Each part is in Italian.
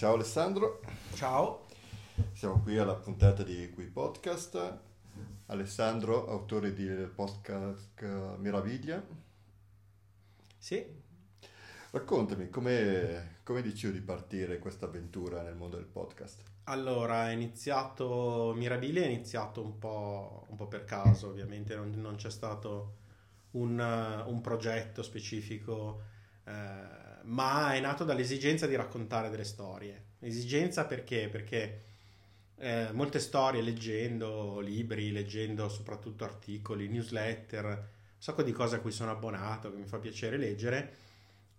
Ciao Alessandro. Ciao. Siamo qui alla puntata di Qui Podcast. Alessandro, autore del podcast Meraviglia. Sì. Raccontami, come, come decido di partire questa avventura nel mondo del podcast? Allora, è iniziato, Mirabilia è iniziato un po', un po per caso, ovviamente non, non c'è stato un, un progetto specifico, eh, ma è nato dall'esigenza di raccontare delle storie. Esigenza perché? Perché eh, molte storie leggendo libri, leggendo soprattutto articoli, newsletter, un sacco di cose a cui sono abbonato, che mi fa piacere leggere,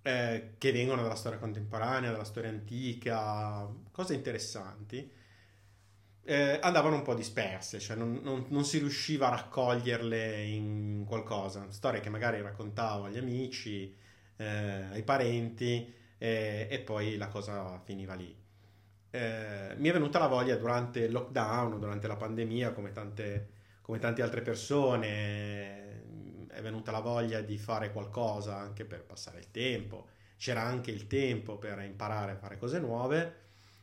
eh, che vengono dalla storia contemporanea, dalla storia antica, cose interessanti, eh, andavano un po' disperse, cioè non, non, non, si riusciva a raccoglierle in qualcosa, storie che magari raccontavo agli amici, eh, ai parenti eh, e poi la cosa finiva lì. Eh, mi è venuta la voglia durante il lockdown, durante la pandemia, come tante, come tante altre persone, è venuta la voglia di fare qualcosa anche per passare il tempo. C'era anche il tempo per imparare a fare cose nuove.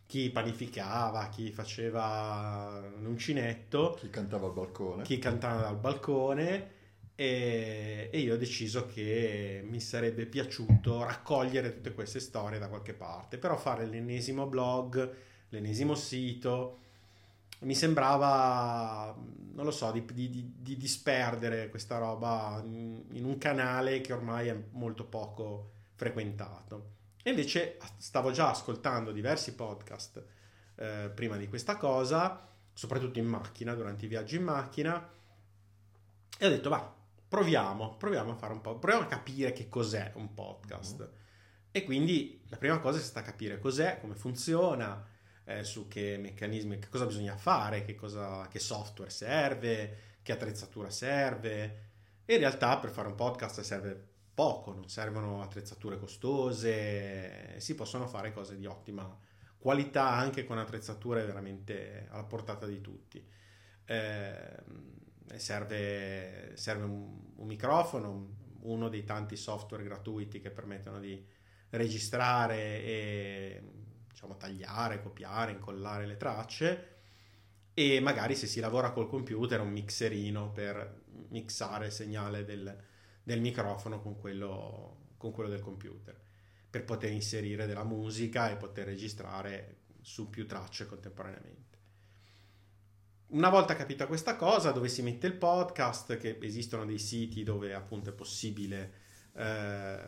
Chi panificava, chi faceva l'uncinetto, chi cantava al balcone, chi cantava dal balcone. E, e, io ho deciso che mi sarebbe piaciuto raccogliere tutte queste storie da qualche parte, però fare l'ennesimo blog, l'ennesimo sito, mi sembrava, non lo so, di, di, di, disperdere questa roba in un canale che ormai è molto poco frequentato. E invece stavo già ascoltando diversi podcast eh, prima di questa cosa, soprattutto in macchina, durante i viaggi in macchina, e ho detto, va, proviamo, proviamo a fare un po', proviamo a capire che cos'è un podcast. Mm-hmm. E quindi la prima cosa è stata capire cos'è, come funziona, eh, su che meccanismi, che cosa bisogna fare, che, cosa, che software serve, che attrezzatura serve. E in realtà per fare un podcast serve poco, non servono attrezzature costose, si possono fare cose di ottima qualità anche con attrezzature veramente alla portata di tutti. Eh, serve, serve un, un, microfono, uno dei tanti software gratuiti che permettono di registrare e diciamo, tagliare, copiare, incollare le tracce e magari se si lavora col computer un mixerino per mixare il segnale del, del microfono con quello, con quello del computer per poter inserire della musica e poter registrare su più tracce contemporaneamente. Una volta capita questa cosa, dove si mette il podcast, che esistono dei siti dove appunto è possibile eh,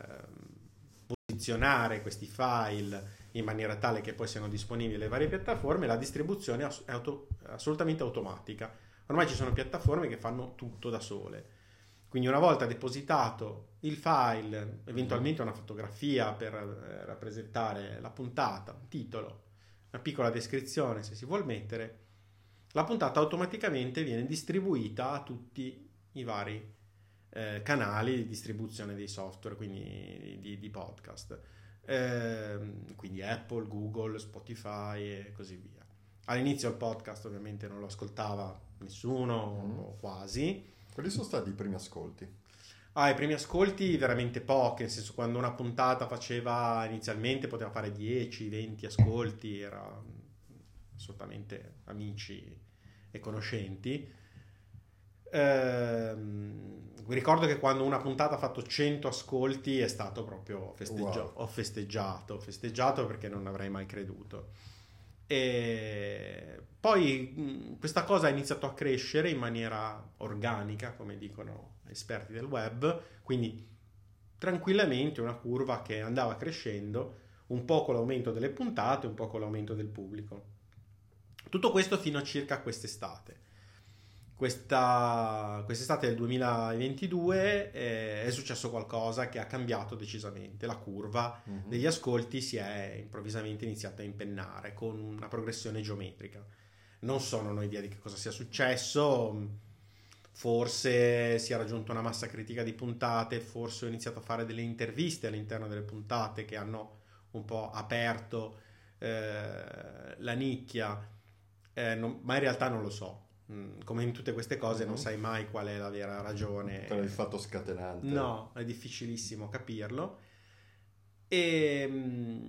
posizionare questi file in maniera tale che poi siano disponibili le varie piattaforme, la distribuzione è auto- assolutamente automatica. Ormai ci sono piattaforme che fanno tutto da sole. Quindi una volta depositato il file, eventualmente una fotografia per eh, rappresentare la puntata, un titolo, una piccola descrizione se si vuol mettere, la puntata automaticamente viene distribuita a tutti i vari eh, canali di distribuzione dei software, quindi di, di podcast ehm, quindi Apple, Google, Spotify e così via. All'inizio il podcast ovviamente non lo ascoltava nessuno mm. o quasi. Quali sono stati i primi ascolti? Ah, i primi ascolti veramente pochi, nel senso quando una puntata faceva inizialmente poteva fare 10, 20 ascolti, era assolutamente amici e conoscenti. Ehm, ricordo che quando una puntata ha fatto 100 ascolti è stato proprio festeggiato. Wow. Ho festeggiato, festeggiato perché non avrei mai creduto. E poi questa cosa ha iniziato a crescere in maniera organica, come dicono esperti del web, quindi tranquillamente una curva che andava crescendo, un po' con l'aumento delle puntate, un po' con l'aumento del pubblico. Tutto questo fino a circa quest'estate. Questa, quest'estate del 2022 eh, è successo qualcosa che ha cambiato decisamente la curva mm-hmm. degli ascolti si è improvvisamente iniziata a impennare con una progressione geometrica. Non so, non ho idea di che cosa sia successo forse si è raggiunta una massa critica di puntate forse ho iniziato a fare delle interviste all'interno delle puntate che hanno un po' aperto eh, la nicchia eh, non, ma in realtà non lo so Mm, come in tutte queste cose non mm. sai mai qual è la vera ragione. Qual è il fatto scatenante. No, è difficilissimo capirlo. E, mm,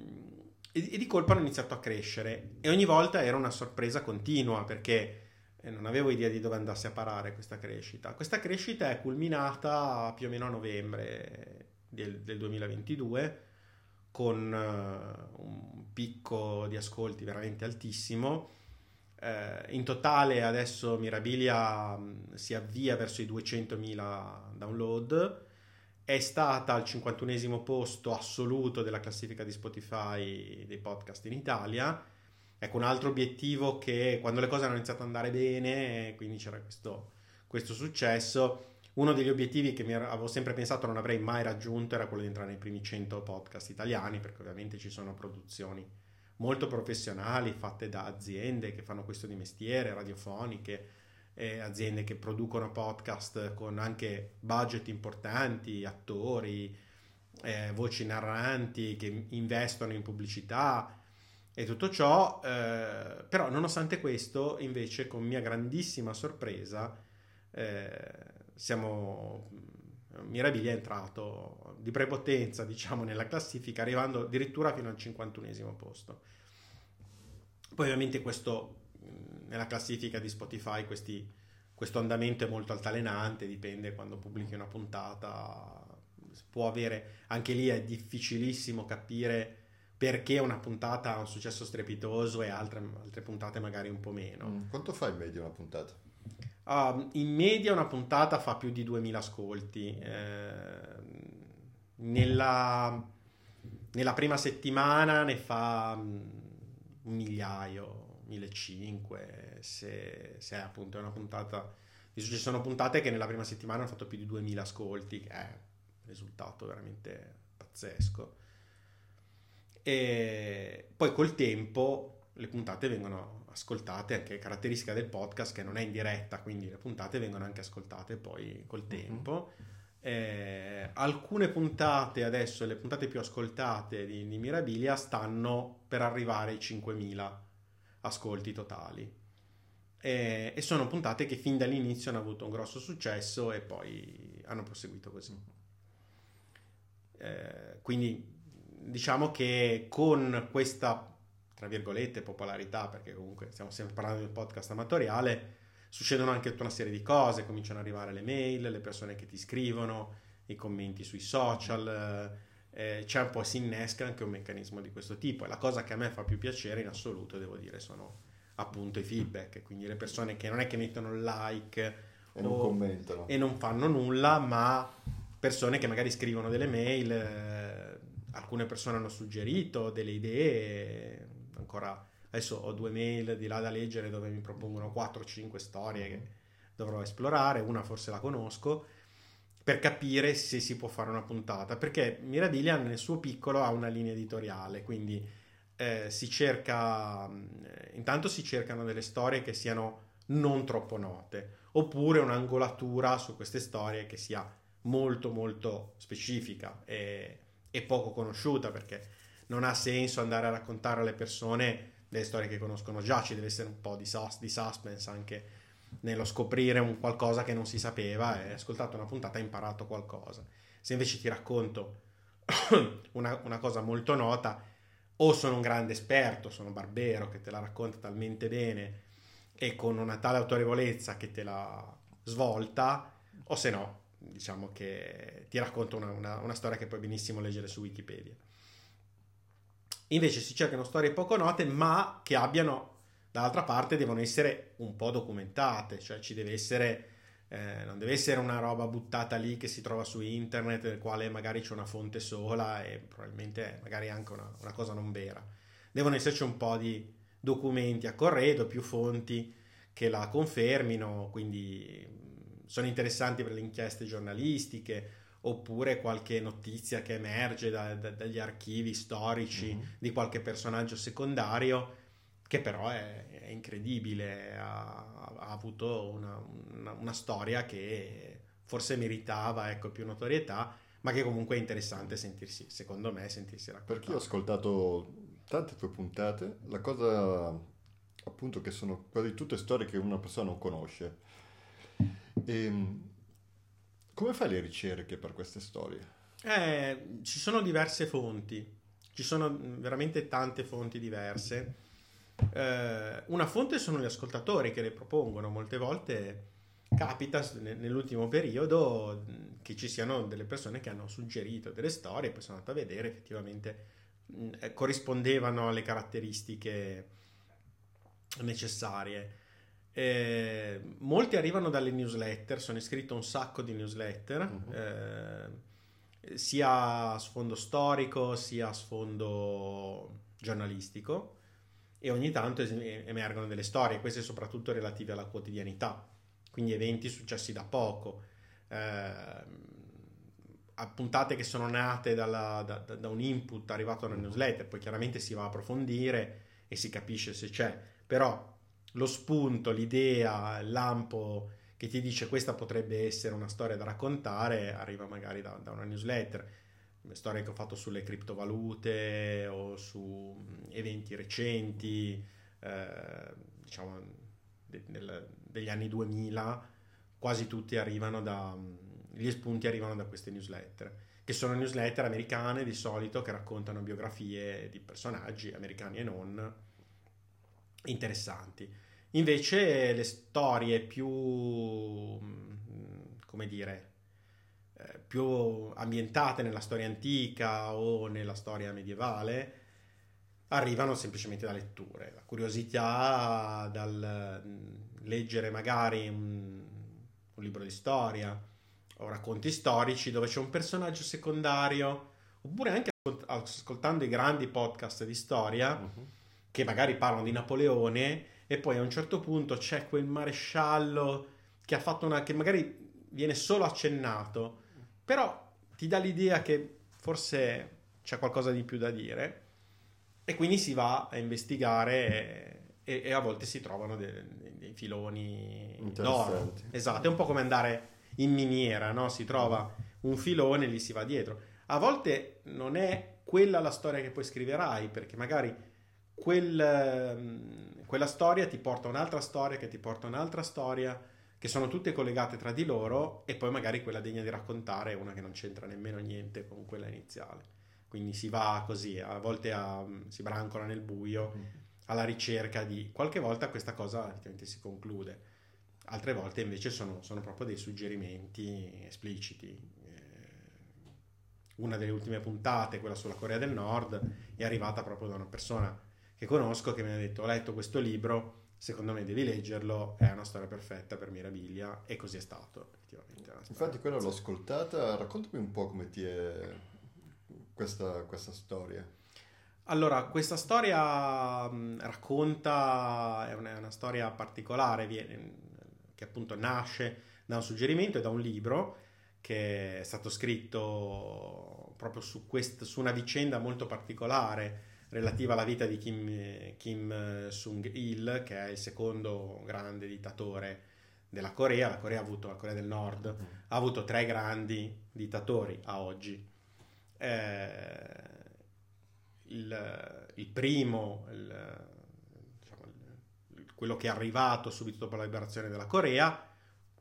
e, e di colpo hanno iniziato a crescere e ogni volta era una sorpresa continua perché eh, non avevo idea di dove andasse a parare questa crescita. Questa crescita è culminata più o meno a novembre del, del 2022 con uh, un picco di ascolti veramente altissimo. Uh, in totale adesso Mirabilia um, si avvia verso i 200.000 download, è stata al 51 posto assoluto della classifica di Spotify dei podcast in Italia. Ecco un altro obiettivo che quando le cose hanno iniziato ad andare bene, quindi c'era questo, questo successo, uno degli obiettivi che avevo sempre pensato non avrei mai raggiunto era quello di entrare nei primi 100 podcast italiani, perché ovviamente ci sono produzioni molto professionali fatte da aziende che fanno questo di mestiere, radiofoniche, eh, aziende che producono podcast con anche budget importanti, attori, eh, voci narranti che investono in pubblicità e tutto ciò, eh, però nonostante questo invece con mia grandissima sorpresa eh, siamo Mirabilia è entrato di prepotenza diciamo nella classifica arrivando addirittura fino al 51 posto. Poi ovviamente questo nella classifica di Spotify questi, questo andamento è molto altalenante dipende quando pubblichi una puntata può avere anche lì è difficilissimo capire perché una puntata ha un successo strepitoso e altre, altre puntate magari un po' meno. Mm, quanto fa in media una puntata? Uh, in media una puntata fa più di 2000 ascolti. Eh, nella, nella, prima settimana ne fa mm, un migliaio, 1500, se, se è appunto una puntata... Ci sono puntate che nella prima settimana hanno fatto più di 2000 ascolti, che è un risultato veramente pazzesco. E poi col tempo le puntate vengono ascoltate, anche caratteristica del podcast che non è in diretta, quindi le puntate vengono anche ascoltate poi col mhm. tempo. Mm-hmm. Eh, alcune puntate adesso, le puntate più ascoltate di, di Mirabilia, stanno per arrivare ai 5.000 ascolti totali. Eh, e sono puntate che fin dall'inizio hanno avuto un grosso successo e poi hanno proseguito così. Eh, quindi diciamo che con questa tra virgolette, popolarità, perché comunque stiamo sempre parlando di un podcast amatoriale, succedono anche tutta una serie di cose, cominciano ad arrivare le mail, le persone che ti scrivono, i commenti sui social, eh, c'è un po' si innesca anche un meccanismo di questo tipo. E la cosa che a me fa più piacere in assoluto, devo dire, sono appunto i feedback, quindi le persone che non è che mettono like e non commentano. e non fanno nulla, ma persone che magari scrivono delle mail, eh, alcune persone hanno suggerito delle idee, ancora adesso ho due mail di là da leggere dove mi propongono 4-5 storie che dovrò esplorare, una forse la conosco, per capire se si può fare una puntata, perché Mirabilia nel suo piccolo ha una linea editoriale, quindi eh, si cerca, intanto si cercano delle storie che siano non troppo note, oppure un'angolatura su queste storie che sia molto molto specifica e, e poco conosciuta, perché non ha senso andare a raccontare alle persone delle storie che conoscono già, ci deve essere un po' di, sus- di suspense anche nello scoprire un qualcosa che non si sapeva e hai ascoltato una puntata hai imparato qualcosa. Se invece ti racconto una, una, cosa molto nota, o sono un grande esperto, sono Barbero che te la racconta talmente bene e con una tale autorevolezza che te la svolta, o se no, diciamo che ti racconto una, una, una storia che puoi benissimo leggere su Wikipedia. Invece si cercano storie poco note, ma che abbiano, dall'altra parte, devono essere un po' documentate, cioè ci deve essere, eh, non deve essere una roba buttata lì che si trova su internet, nel quale magari c'è una fonte sola e probabilmente magari anche una, una cosa non vera. Devono esserci un po' di documenti a corredo, più fonti che la confermino, quindi sono interessanti per le inchieste giornalistiche oppure qualche notizia che emerge da, da, dagli archivi storici mm-hmm. di qualche personaggio secondario che però è, è incredibile, ha, ha avuto una, una, una, storia che forse meritava ecco, più notorietà, ma che comunque è interessante sentirsi, secondo me, sentirsi raccontare. Perché ho ascoltato tante tue puntate, la cosa appunto che sono quasi tutte storie che una persona non conosce. E, ehm, come fai le ricerche per queste storie? Eh, ci sono diverse fonti. Ci sono veramente tante fonti diverse. Eh, una fonte sono gli ascoltatori che le propongono, molte volte capita nell'ultimo periodo che ci siano delle persone che hanno suggerito delle storie, poi sono andato a vedere effettivamente eh, corrispondevano alle caratteristiche necessarie. Eh, molti arrivano dalle newsletter, sono iscritto a un sacco di newsletter, uh-huh. eh, sia a sfondo storico sia a sfondo giornalistico e ogni tanto emergono delle storie, queste soprattutto relative alla quotidianità, quindi eventi successi da poco, eh, puntate che sono nate dalla, da, da, un input arrivato nella newsletter, poi chiaramente si va a approfondire e si capisce se c'è, però lo spunto, l'idea, il lampo che ti dice questa potrebbe essere una storia da raccontare arriva magari da, da una newsletter, storie che ho fatto sulle criptovalute o su eventi recenti, eh, diciamo de, del, degli anni 2000, quasi tutti arrivano da, gli spunti arrivano da queste newsletter, che sono newsletter americane di solito che raccontano biografie di personaggi americani e non interessanti. Invece le storie più, mm, come dire, eh, più ambientate nella storia antica o nella storia medievale arrivano semplicemente da letture, da curiosità, dal mm, leggere magari un, un libro di storia o racconti storici dove c'è un personaggio secondario, oppure anche ascoltando i grandi podcast di storia uh-huh. Che magari parlano di Napoleone e poi a un certo punto c'è quel maresciallo che ha fatto una che magari viene solo accennato, però ti dà l'idea che forse c'è qualcosa di più da dire e quindi si va a investigare e, e a volte si trovano dei, dei filoni d'oro. Esatto, è un po' come andare in miniera, no? Si trova un filone e gli si va dietro. A volte non è quella la storia che poi scriverai, perché magari quel quella storia ti porta a un'altra storia che ti porta a un'altra storia che sono tutte collegate tra di loro e poi magari quella degna di raccontare è una che non c'entra nemmeno niente con quella iniziale. Quindi si va così, a volte a, si brancola nel buio mm. alla ricerca di... Qualche volta questa cosa effettivamente si conclude, altre volte invece sono, sono proprio dei suggerimenti espliciti. Eh, una delle ultime puntate, quella sulla Corea del Nord, è arrivata proprio da una persona che conosco che mi ha detto ho letto questo libro, secondo me devi leggerlo, è una storia perfetta per Mirabilia e così è stato effettivamente. Infatti quella l'ho ascoltata, raccontami un po' come ti è questa, questa storia. Allora, questa storia mh, racconta, è una, è una, storia particolare, viene, che appunto nasce da un suggerimento e da un libro che è stato scritto proprio su, quest, su una vicenda molto particolare relativa alla vita di Kim, Kim Sung-il, che è il secondo grande dittatore della Corea. La Corea, ha avuto, la Corea del Nord mm. ha avuto tre grandi dittatori a oggi. Eh, il, il, primo, il, diciamo, quello che è arrivato subito dopo la liberazione della Corea,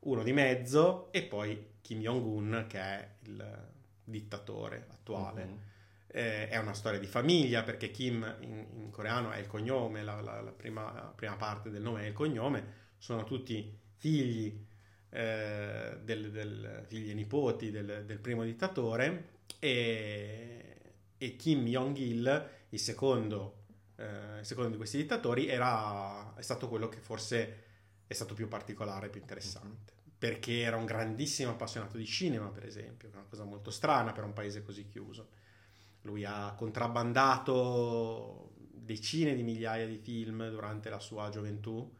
uno di mezzo, e poi Kim Jong-un, che è il dittatore attuale. Mm-hmm eh, è una storia di famiglia perché Kim in, in coreano è il cognome, la, la, la, prima, la, prima, parte del nome è il cognome, sono tutti figli, eh, del, del, figli e nipoti del, del primo dittatore e, e, Kim Jong-il, il secondo, eh, secondo di questi dittatori, era, è stato quello che forse è stato più particolare, più interessante. Perché era un grandissimo appassionato di cinema, per esempio, una cosa molto strana per un paese così chiuso lui ha contrabbandato decine di migliaia di film durante la sua gioventù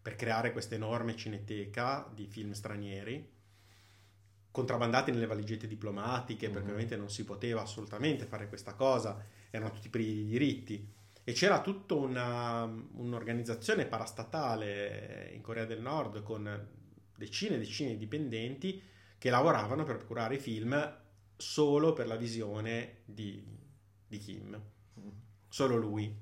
per creare questa enorme cineteca di film stranieri, contrabbandati nelle valigette diplomatiche, mm-hmm. perché ovviamente non si poteva assolutamente fare questa cosa, erano tutti privi di diritti. E c'era tutta una, un'organizzazione parastatale in Corea del Nord con decine e decine di dipendenti che lavoravano per procurare i film solo per la visione di, di Kim. Solo lui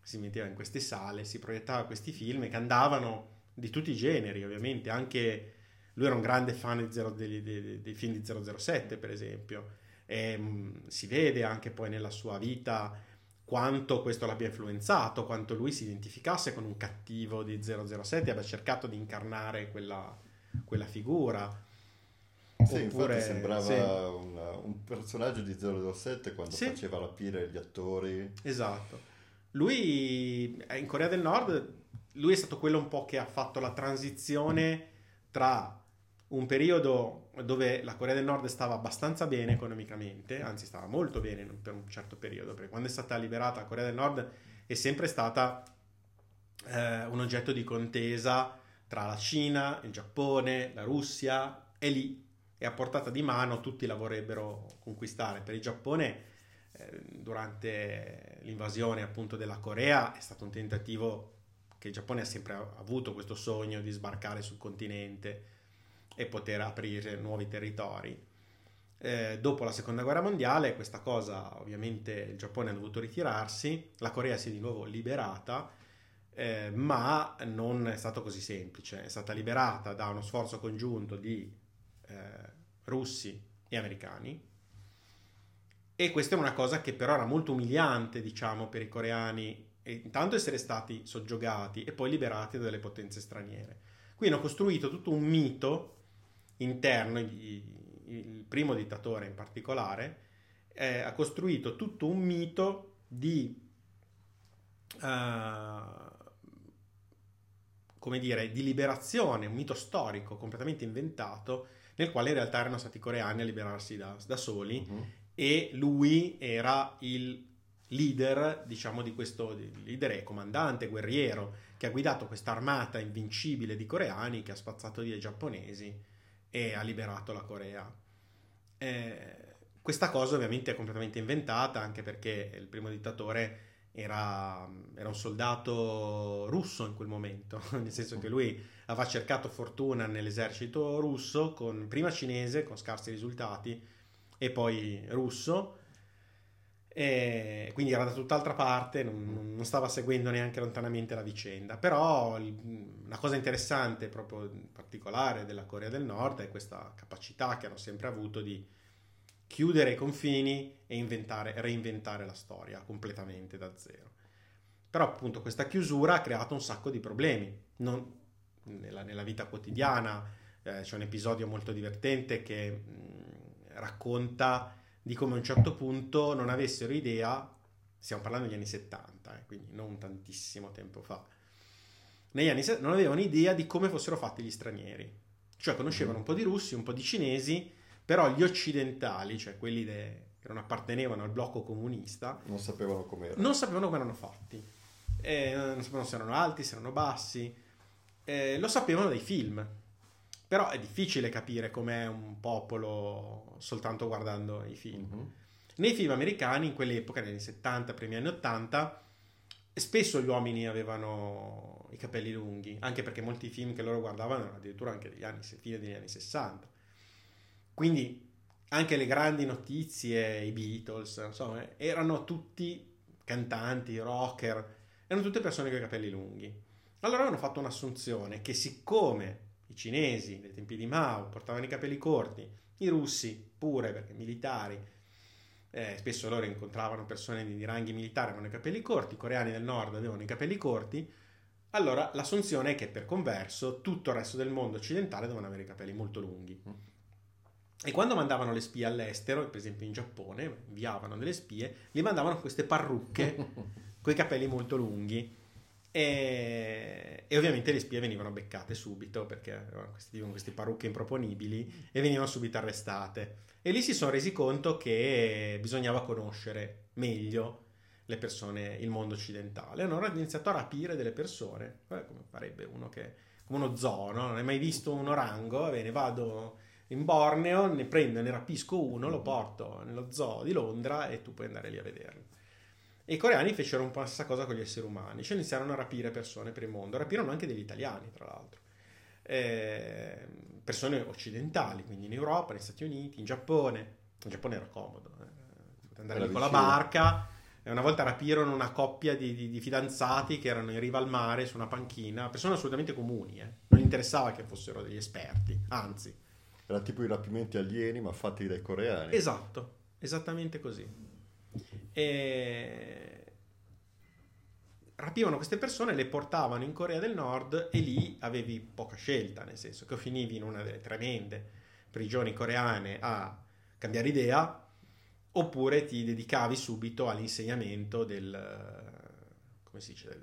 si metteva in queste sale, si proiettava questi film che andavano di tutti i generi, ovviamente. Anche lui era un grande fan zero, dei, dei, dei, film di 007, per esempio. E, mh, si vede anche poi nella sua vita quanto questo l'abbia influenzato, quanto lui si identificasse con un cattivo di 007 abbia cercato di incarnare quella, quella figura. Sì, Oppure, infatti sembrava sì. un, un, personaggio di 007 quando sì. faceva rapire gli attori. Esatto. Lui eh, in Corea del Nord, lui è stato quello un po' che ha fatto la transizione tra un periodo dove la Corea del Nord stava abbastanza bene economicamente, anzi stava molto bene per un certo periodo, perché quando è stata liberata la Corea del Nord è sempre stata eh, un oggetto di contesa tra la Cina, il Giappone, la Russia, e lì è a portata di mano, tutti la vorrebbero conquistare. Per il Giappone, eh, durante l'invasione appunto della Corea, è stato un tentativo che il Giappone ha sempre avuto questo sogno di sbarcare sul continente e poter aprire nuovi territori. Eh, dopo la seconda guerra mondiale questa cosa ovviamente il Giappone ha dovuto ritirarsi, la Corea si è di nuovo liberata, eh, ma non è stato così semplice, è stata liberata da uno sforzo congiunto di eh, russi e americani e questa è una cosa che però era molto umiliante diciamo per i coreani intanto essere stati soggiogati e poi liberati dalle potenze straniere. Quindi hanno costruito tutto un mito interno, il primo dittatore in particolare, eh, ha costruito tutto un mito di, uh, come dire, di liberazione, un mito storico completamente inventato, nel quale in realtà erano stati i coreani a liberarsi da, da soli uh-huh. e lui era il leader, diciamo, di questo leader e comandante, guerriero, che ha guidato questa armata invincibile di coreani che ha spazzato via i giapponesi e ha liberato la Corea. Eh, questa cosa ovviamente è completamente inventata anche perché il primo dittatore era, era, un soldato russo in quel momento, nel senso che lui aveva cercato fortuna nell'esercito russo, con, prima cinese con scarsi risultati e poi russo. E quindi era da tutt'altra parte, non, non, stava seguendo neanche lontanamente la vicenda. Però una cosa interessante, proprio particolare della Corea del Nord, è questa capacità che hanno sempre avuto di chiudere i confini e inventare, reinventare la storia completamente da zero. Però appunto questa chiusura ha creato un sacco di problemi. Non, nella, nella, vita quotidiana eh, c'è un episodio molto divertente che mh, racconta di come a un certo punto non avessero idea, stiamo parlando degli anni 70, eh, quindi non tantissimo tempo fa, negli anni 70 non avevano idea di come fossero fatti gli stranieri. Cioè conoscevano un po' di russi, un po' di cinesi, però gli occidentali, cioè quelli de... che non appartenevano al blocco comunista, non sapevano come Non sapevano come erano fatti. Eh, non sapevano se erano alti, se erano bassi. Eh, lo sapevano dai film. Però è difficile capire com'è un popolo soltanto guardando i film. Mm-hmm. Nei film americani, in quell'epoca, negli anni 70, primi anni 80, spesso gli uomini avevano i capelli lunghi, anche perché molti film che loro guardavano erano addirittura anche degli anni, fine degli anni 60. Quindi anche le grandi notizie, i Beatles, insomma, erano tutti cantanti, rocker, erano tutte persone con i capelli lunghi. Allora hanno fatto un'assunzione che siccome i cinesi nei tempi di Mao portavano i capelli corti, i russi pure perché militari, eh, spesso loro incontravano persone di, ranghi militari avevano i capelli corti, i coreani del nord avevano i capelli corti, allora l'assunzione è che per converso tutto il resto del mondo occidentale dovevano avere i capelli molto lunghi. E quando mandavano le spie all'estero, per esempio in Giappone, inviavano delle spie, li mandavano queste parrucche con i capelli molto lunghi e, e, ovviamente le spie venivano beccate subito perché avevano questi, questi parrucche improponibili e venivano subito arrestate. E lì si sono resi conto che bisognava conoscere meglio le persone, il mondo occidentale. Allora hanno iniziato a rapire delle persone, come farebbe uno che, come uno zoo, no? non hai mai visto un orango? Va bene, vado in Borneo, ne prendo, ne rapisco uno, lo porto nello zoo di Londra e tu puoi andare lì a vederlo. E i coreani fecero un po' la stessa cosa con gli esseri umani, cioè iniziarono a rapire persone per il mondo, rapirono anche degli italiani, tra l'altro. Eh, persone occidentali, quindi in Europa, negli Stati Uniti, in Giappone. In Giappone era comodo, eh. andare lì con la barca. E una volta rapirono una coppia di, di, di, fidanzati che erano in riva al mare su una panchina, persone assolutamente comuni, eh. non interessava che fossero degli esperti, anzi. Era tipo i rapimenti alieni, ma fatti dai coreani. Esatto, esattamente così. E, rapivano queste persone, le portavano in Corea del Nord e lì avevi poca scelta, nel senso che finivi in una delle tremende prigioni coreane a cambiare idea, oppure ti dedicavi subito all'insegnamento del, dice,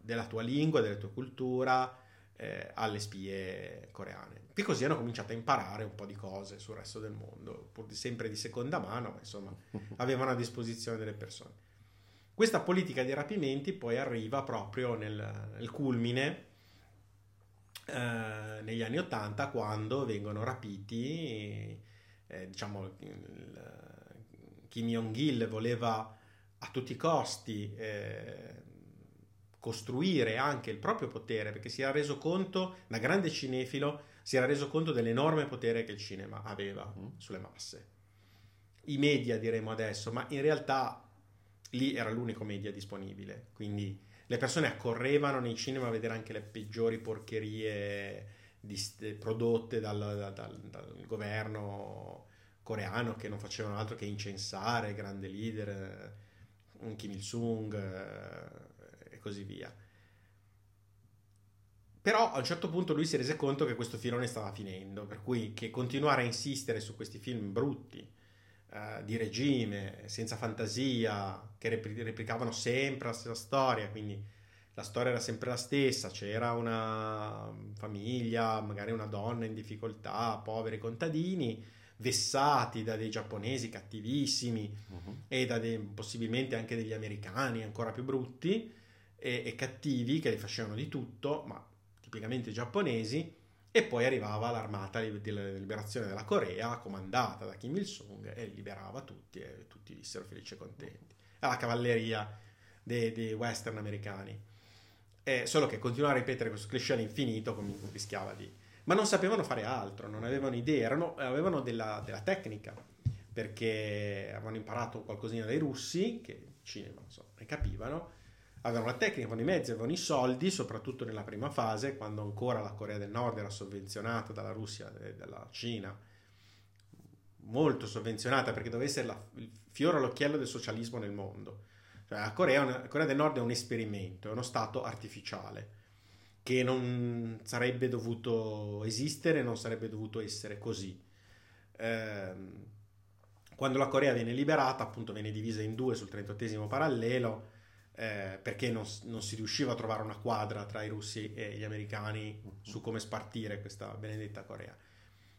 della tua lingua, della tua cultura, eh, alle spie coreane. Che così hanno cominciato a imparare un po' di cose sul resto del mondo, pur di, sempre di seconda mano, ma insomma avevano a disposizione delle persone. Questa politica di rapimenti poi arriva proprio nel, nel culmine eh, negli anni Ottanta quando vengono rapiti, eh, diciamo, il, Kim Jong-il voleva a tutti i costi eh, costruire anche il proprio potere, perché si era reso conto, da grande cinefilo, si era reso conto dell'enorme potere che il cinema aveva mm. sulle masse. I media diremo adesso, ma in realtà lì era l'unico media disponibile, quindi le persone accorrevano nei cinema a vedere anche le peggiori porcherie di, prodotte dal, dal, dal, dal, governo coreano che non facevano altro che incensare grande leader, Kim Il-sung, eh, così via. Però a un certo punto lui si rese conto che questo filone stava finendo, per cui che continuare a insistere su questi film brutti, eh, di regime, senza fantasia, che replicavano sempre la stessa storia, quindi la storia era sempre la stessa, c'era una famiglia, magari una donna in difficoltà, poveri contadini, vessati da dei giapponesi cattivissimi uh-huh. e da dei, possibilmente anche degli americani ancora più brutti e, e cattivi che li facevano di tutto, ma tipicamente giapponesi, e poi arrivava l'armata di liberazione della Corea, comandata da Kim Il-sung, e liberava tutti, e tutti vissero felici e contenti. La cavalleria dei, dei western americani. Eh, solo che continuare a ripetere questo cliché all'infinito rischiava di... Ma non sapevano fare altro, non avevano idee, erano, avevano della, della, tecnica, perché avevano imparato qualcosina dai russi, che cinema, insomma, ne capivano, avevano la tecnica, avevano i mezzi, avevano i soldi, soprattutto nella prima fase, quando ancora la Corea del Nord era sovvenzionata dalla Russia e dalla Cina, molto sovvenzionata perché doveva essere la, il fiore all'occhiello del socialismo nel mondo. Cioè, la, Corea, la Corea del Nord è un esperimento, è uno stato artificiale che non sarebbe dovuto esistere, non sarebbe dovuto essere così. Eh, quando la Corea viene liberata, appunto viene divisa in due sul 38 parallelo, eh, perché non, non, si riusciva a trovare una quadra tra i russi e gli americani su come spartire questa benedetta Corea.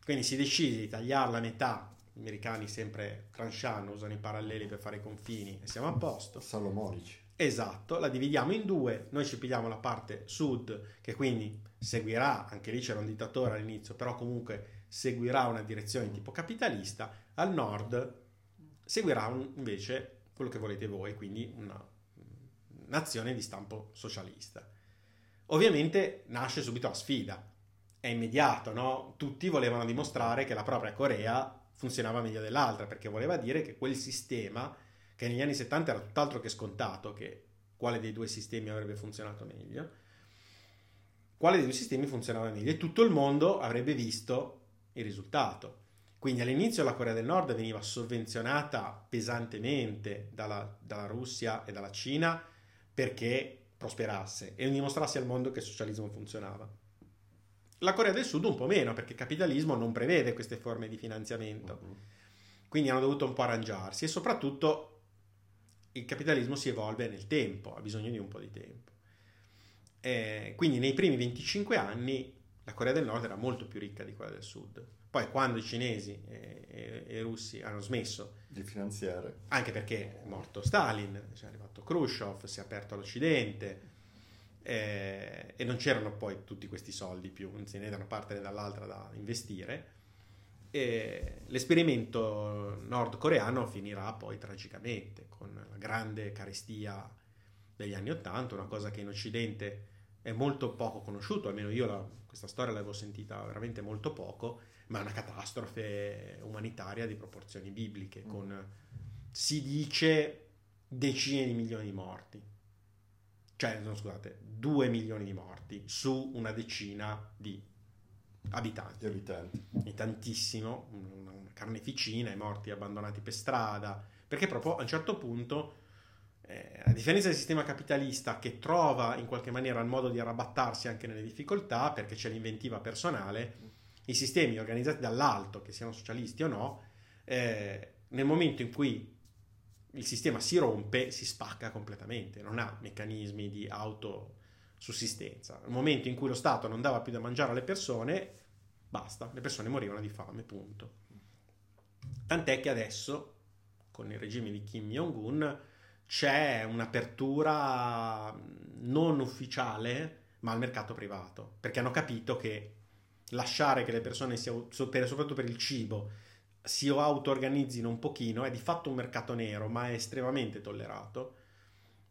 Quindi si decide di tagliarla a metà, gli americani sempre tranchano, usano i paralleli per fare i confini e siamo a posto. Salomonici. Esatto, la dividiamo in due, noi ci pigliamo la parte sud che quindi seguirà, anche lì c'era un dittatore all'inizio, però comunque seguirà una direzione tipo capitalista, al nord seguirà un, invece quello che volete voi, quindi una nazione di stampo socialista. Ovviamente nasce subito la sfida, è immediato, no? Tutti volevano dimostrare che la propria Corea funzionava meglio dell'altra, perché voleva dire che quel sistema, che negli anni 70 era tutt'altro che scontato, che quale dei due sistemi avrebbe funzionato meglio, quale dei due sistemi funzionava meglio e tutto il mondo avrebbe visto il risultato. Quindi all'inizio la Corea del Nord veniva sovvenzionata pesantemente dalla, dalla Russia e dalla Cina perché prosperasse e dimostrasse al mondo che il socialismo funzionava. La Corea del Sud un po' meno, perché il capitalismo non prevede queste forme di finanziamento. Uh-huh. Quindi hanno dovuto un po' arrangiarsi e soprattutto il capitalismo si evolve nel tempo, ha bisogno di un po' di tempo. E quindi nei primi 25 anni la Corea del Nord era molto più ricca di quella del Sud. Poi quando i cinesi e, i russi hanno smesso di finanziare, anche perché è morto Stalin, è arrivato Khrushchev, si è aperto all'Occidente eh, e non c'erano poi tutti questi soldi più, se ne da una parte né dall'altra da investire. E l'esperimento nordcoreano finirà poi tragicamente con la grande carestia degli anni Ottanta, una cosa che in Occidente è molto poco conosciuto, almeno io la, questa storia l'avevo sentita veramente molto poco, ma è una catastrofe umanitaria di proporzioni bibliche, mm. con si dice decine di milioni di morti. Cioè, no, scusate, due milioni di morti su una decina di abitanti. Di abitanti. È tantissimo, una carneficina, i morti abbandonati per strada, perché proprio a un certo punto Eh, a differenza del sistema capitalista che trova in qualche maniera il modo di arrabattarsi anche nelle difficoltà perché c'è l'inventiva personale, i sistemi organizzati dall'alto, che siano socialisti o no, eh, nel momento in cui il sistema si rompe, si spacca completamente, non ha meccanismi di autosussistenza. Nel momento in cui lo Stato non dava più da mangiare alle persone, basta, le persone morivano di fame, punto. Tant'è che adesso, con il regime di Kim Jong-un, c'è un'apertura non ufficiale, ma al mercato privato, perché hanno capito che lasciare che le persone, sia, soprattutto per il cibo, si auto-organizzino un pochino è di fatto un mercato nero, ma è estremamente tollerato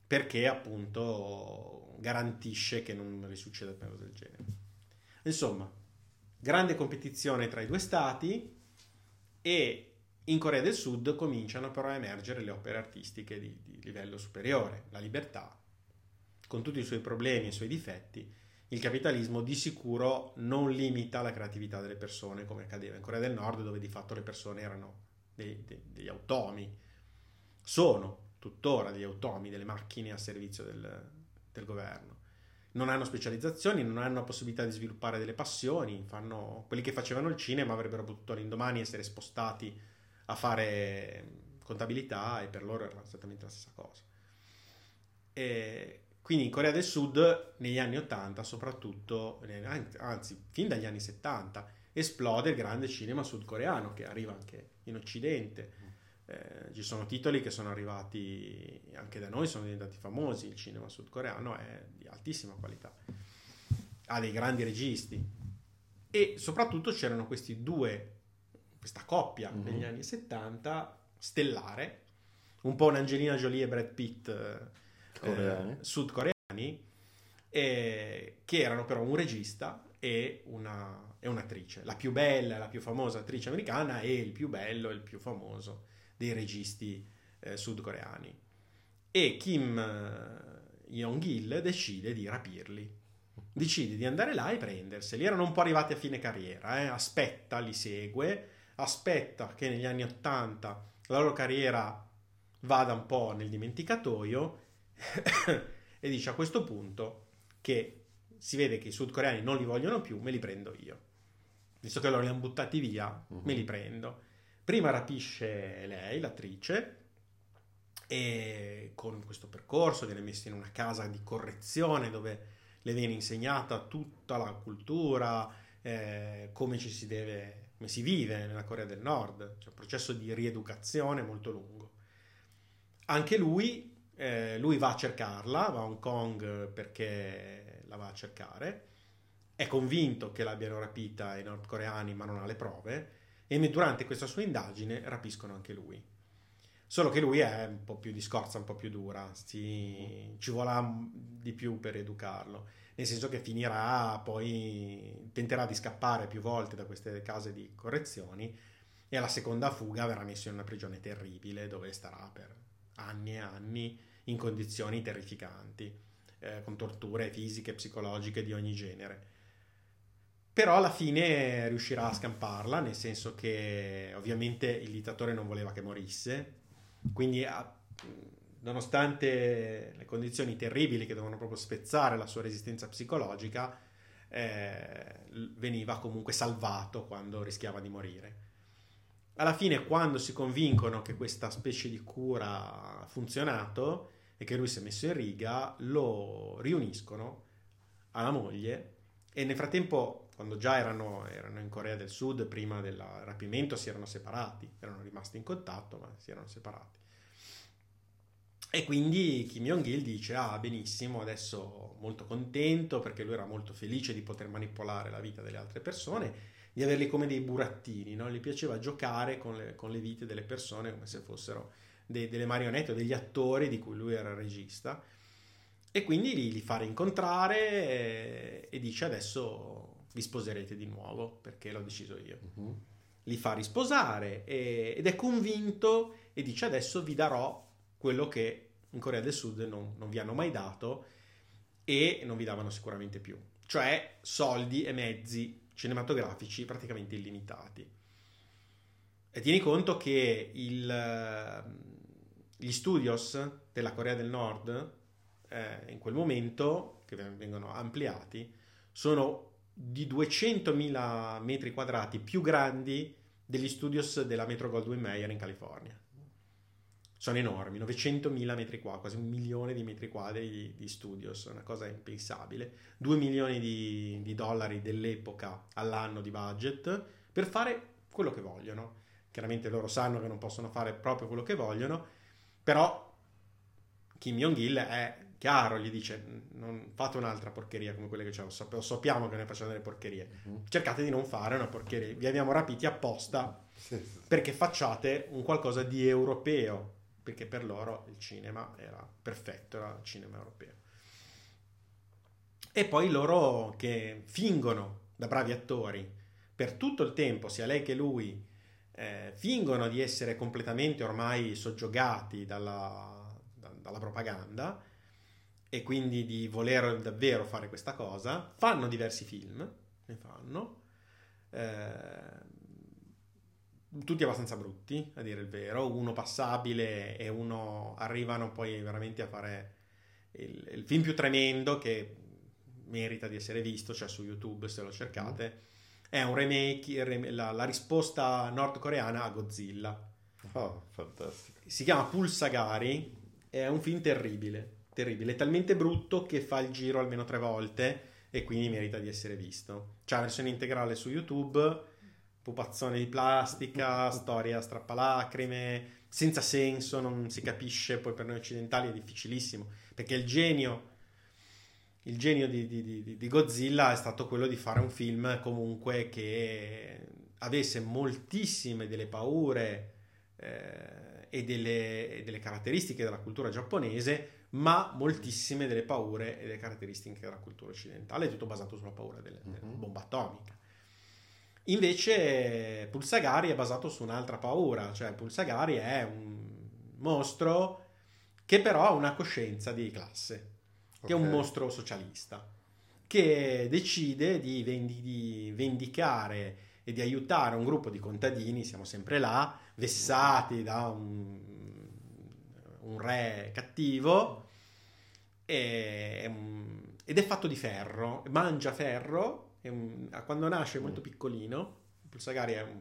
perché appunto garantisce che non risucceda cosa del genere. Insomma, grande competizione tra i due stati e in Corea del Sud cominciano però a emergere le opere artistiche di, di livello superiore, la libertà, con tutti i suoi problemi e i suoi difetti, il capitalismo di sicuro non limita la creatività delle persone come accadeva in Corea del Nord dove di fatto le persone erano dei, dei, degli automi, sono tuttora degli automi, delle macchine a servizio del, del governo. Non hanno specializzazioni, non hanno possibilità di sviluppare delle passioni, fanno, quelli che facevano il cinema avrebbero potuto l'indomani essere spostati a fare contabilità e per loro era esattamente la stessa cosa. E quindi in Corea del Sud negli anni 80 soprattutto, anzi fin dagli anni 70, esplode il grande cinema sudcoreano che arriva anche in Occidente. Eh, ci sono titoli che sono arrivati anche da noi, sono diventati famosi, il cinema sudcoreano è di altissima qualità, ha dei grandi registi e soprattutto c'erano questi due, questa coppia mm-hmm. negli anni 70 stellare, un po' un'Angelina Jolie e Brad Pitt eh, sudcoreani, eh, che erano però un regista e, una, e un'attrice, la più bella e la più famosa attrice americana e il più bello e il più famoso dei registi eh, sudcoreani. E Kim eh, Jong-il decide di rapirli. Decide di andare là e prenderseli. Erano un po' arrivati a fine carriera, eh? aspetta, li segue, aspetta che negli anni Ottanta la loro carriera vada un po' nel dimenticatoio e dice a questo punto che si vede che i sudcoreani non li vogliono più, me li prendo io. Visto che loro li hanno buttati via, uh-huh. me li prendo. Prima rapisce lei, l'attrice, e con questo percorso viene messa in una casa di correzione dove le viene insegnata tutta la cultura, eh, come ci si deve, come si vive nella Corea del Nord, c'è un processo di rieducazione molto lungo. Anche lui eh, lui va a cercarla, va a Hong Kong perché la va a cercare, è convinto che l'abbiano rapita i nordcoreani ma non ha le prove. E durante questa sua indagine rapiscono anche lui. Solo che lui è un po' più di scorza, un po' più dura, ci, ci vuole di più per educarlo, nel senso che finirà poi, tenterà di scappare più volte da queste case di correzioni. E alla seconda fuga verrà messo in una prigione terribile dove starà per anni e anni in condizioni terrificanti, eh, con torture fisiche psicologiche di ogni genere. Però alla fine riuscirà a scamparla, nel senso che ovviamente il dittatore non voleva che morisse, quindi nonostante le condizioni terribili che dovevano proprio spezzare la sua resistenza psicologica, eh, veniva comunque salvato quando rischiava di morire. Alla fine, quando si convincono che questa specie di cura ha funzionato e che lui si è messo in riga, lo riuniscono alla moglie e nel frattempo, quando già erano, erano in Corea del Sud, prima del rapimento, si erano separati, erano rimasti in contatto, ma si erano separati. E quindi Kim Jong-il dice: Ah, benissimo, adesso molto contento perché lui era molto felice di poter manipolare la vita delle altre persone di averli come dei burattini, no? gli piaceva giocare con le, con le, vite delle persone come se fossero dei, delle marionette o degli attori di cui lui era regista e quindi li, li fa rincontrare e, e, dice adesso vi sposerete di nuovo perché l'ho deciso io. Uh-huh. Li fa risposare e, ed è convinto e dice adesso vi darò quello che in Corea del Sud non, non vi hanno mai dato e non vi davano sicuramente più, cioè soldi e mezzi cinematografici praticamente illimitati. E tieni conto che il, gli studios della Corea del Nord eh, in quel momento, che vengono ampliati, sono di 200.000 metri quadrati più grandi degli studios della Metro Goldwyn Mayer in California. Sono enormi, 900.000 metri quadri, quasi un milione di metri quadri di, di studios, una cosa impensabile. 2 milioni di, di dollari dell'epoca all'anno di budget per fare quello che vogliono. Chiaramente loro sanno che non possono fare proprio quello che vogliono, però Kim Jong-il è chiaro, gli dice non fate un'altra porcheria come quelle che c'è, lo sappiamo che noi facciamo delle porcherie, uh-huh. cercate di non fare una porcheria, vi abbiamo rapiti apposta perché facciate un qualcosa di europeo, perché per loro il cinema era perfetto, era il cinema europeo. E poi loro che fingono da bravi attori per tutto il tempo, sia lei che lui, eh, fingono di essere completamente ormai soggiogati dalla, da, dalla propaganda e quindi di voler davvero fare questa cosa, fanno diversi film, ne fanno, eh, tutti abbastanza brutti, a dire il vero, uno passabile e uno arrivano poi veramente a fare il, il film più tremendo che merita di essere visto, cioè su YouTube se lo cercate, è un remake, la, la risposta nordcoreana a Godzilla. Oh, fantastico. Si chiama Pulsagari, è un film terribile terribile, è talmente brutto che fa il giro almeno tre volte e quindi merita di essere visto. C'è la versione integrale su YouTube, pupazzone di plastica, storia strappalacrime, senza senso, non si capisce, poi per noi occidentali è difficilissimo, perché il genio, il genio di, di, di, di Godzilla è stato quello di fare un film comunque che avesse moltissime delle paure eh, e, delle, e delle caratteristiche della cultura giapponese, ma moltissime delle paure e delle caratteristiche della cultura occidentale, tutto basato sulla paura delle, della uh-huh. bomba atomica. Invece Pulsagari è basato su un'altra paura, cioè Pulsagari è un mostro che però ha una coscienza di classe, che okay. è un mostro socialista, che decide di, vendi- di vendicare e di aiutare un gruppo di contadini, siamo sempre là, vessati da un un re cattivo e, ed è fatto di ferro, mangia ferro, un, quando nasce è molto piccolino, il pulsagari è un,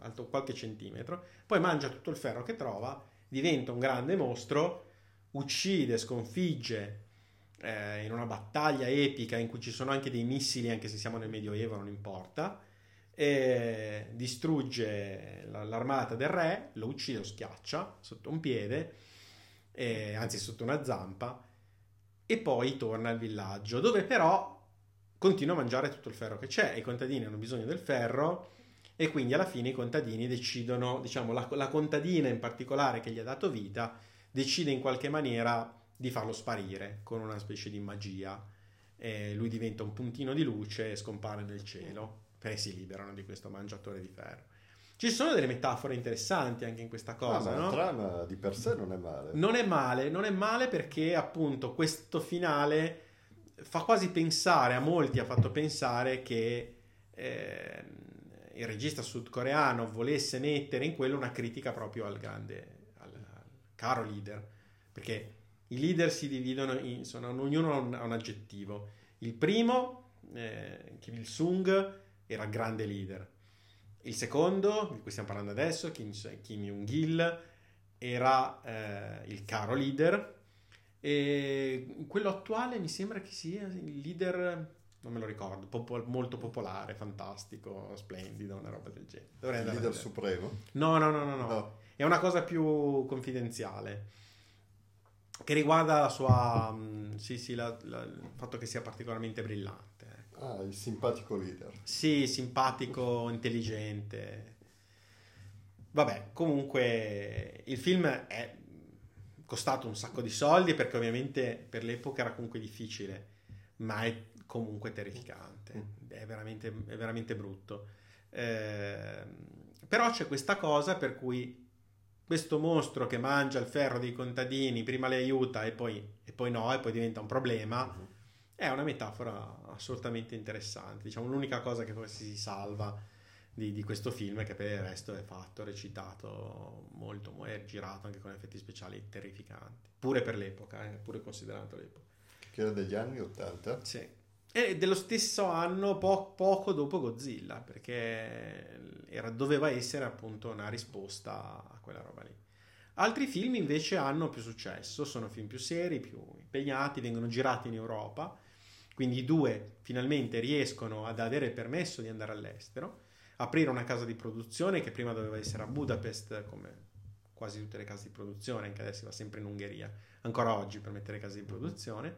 alto qualche centimetro, poi mangia tutto il ferro che trova, diventa un grande mostro, uccide, sconfigge eh, in una battaglia epica in cui ci sono anche dei missili, anche se siamo nel Medioevo, non importa, e distrugge l'armata del re, lo uccide, lo schiaccia sotto un piede eh, anzi sotto una zampa, e poi torna al villaggio, dove però continua a mangiare tutto il ferro che c'è. I contadini hanno bisogno del ferro e quindi alla fine i contadini decidono, diciamo, la, la contadina in particolare che gli ha dato vita, decide in qualche maniera di farlo sparire con una specie di magia. E lui diventa un puntino di luce e scompare nel cielo e si liberano di questo mangiatore di ferro. Ci sono delle metafore interessanti anche in questa cosa. Ah, no? La trama di per sé non è male. Non è male, non è male perché appunto questo finale fa quasi pensare, a molti ha fatto pensare che eh, il regista sudcoreano volesse mettere in quello una critica proprio al grande, al, al caro leader. Perché i leader si dividono, in, sono, ognuno ha un, un aggettivo. Il primo, eh, Kim Il-sung, era grande leader il secondo, di cui stiamo parlando adesso, Kim, Kim Jong-il, era eh, il caro leader. E quello attuale mi sembra che sia il leader, non me lo ricordo, popo- molto popolare, fantastico, splendido, una roba del genere. Dovrei il leader supremo? No, no, no, no, no, no. È una cosa più confidenziale che riguarda la sua... Sì, sì, la, la, il fatto che sia particolarmente brillante. Ah, il simpatico leader. Sì, simpatico, intelligente. Vabbè, comunque il film è costato un sacco di soldi perché ovviamente per l'epoca era comunque difficile, ma è comunque terrificante, mm. è veramente, è veramente brutto. Eh, però c'è questa cosa per cui questo mostro che mangia il ferro dei contadini, prima li aiuta e poi, e poi no, e poi diventa un problema. Mm-hmm è una metafora assolutamente interessante. Diciamo, l'unica cosa che poi si salva di, di, questo film che per il resto è fatto, recitato molto, è girato anche con effetti speciali terrificanti, pure per l'epoca, eh, pure considerato l'epoca. Che era degli anni 80? Sì. E dello stesso anno, po- poco dopo Godzilla, perché era, doveva essere appunto una risposta a quella roba lì. Altri film invece hanno più successo, sono film più seri, più impegnati, vengono girati in Europa, quindi i due finalmente riescono ad avere il permesso di andare all'estero aprire una casa di produzione che prima doveva essere a Budapest, come quasi tutte le case di produzione, anche adesso va sempre in Ungheria, ancora oggi per mettere case di produzione,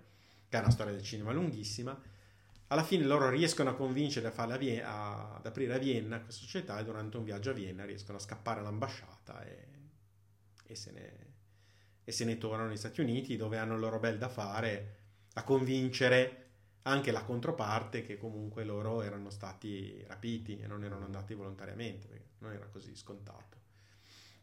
che è una storia del cinema lunghissima. Alla fine loro riescono a convincere a farla Vie- a, ad aprire a Vienna questa società e durante un viaggio a Vienna riescono a scappare all'ambasciata e, e, se, ne, e se ne tornano negli Stati Uniti dove hanno il loro bel da fare a convincere anche la controparte che comunque loro erano stati rapiti e non erano andati volontariamente, perché non era così scontato.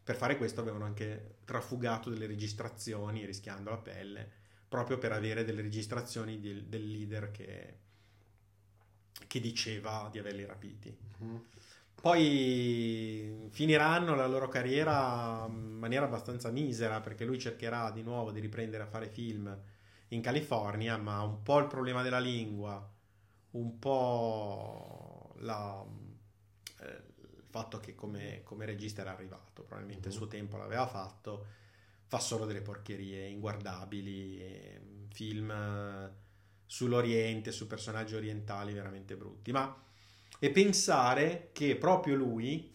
Per fare questo avevano anche trafugato delle registrazioni rischiando la pelle, proprio per avere delle registrazioni di, del leader che, che, diceva di averli rapiti. Mm-hmm. Poi finiranno la loro carriera in maniera abbastanza misera perché lui cercherà di nuovo di riprendere a fare film in California, ma un po' il problema della lingua, un po' la, eh, il fatto che come, come, regista era arrivato, probabilmente il suo tempo l'aveva fatto, fa solo delle porcherie inguardabili, film sull'Oriente, su personaggi orientali veramente brutti, ma e pensare che proprio lui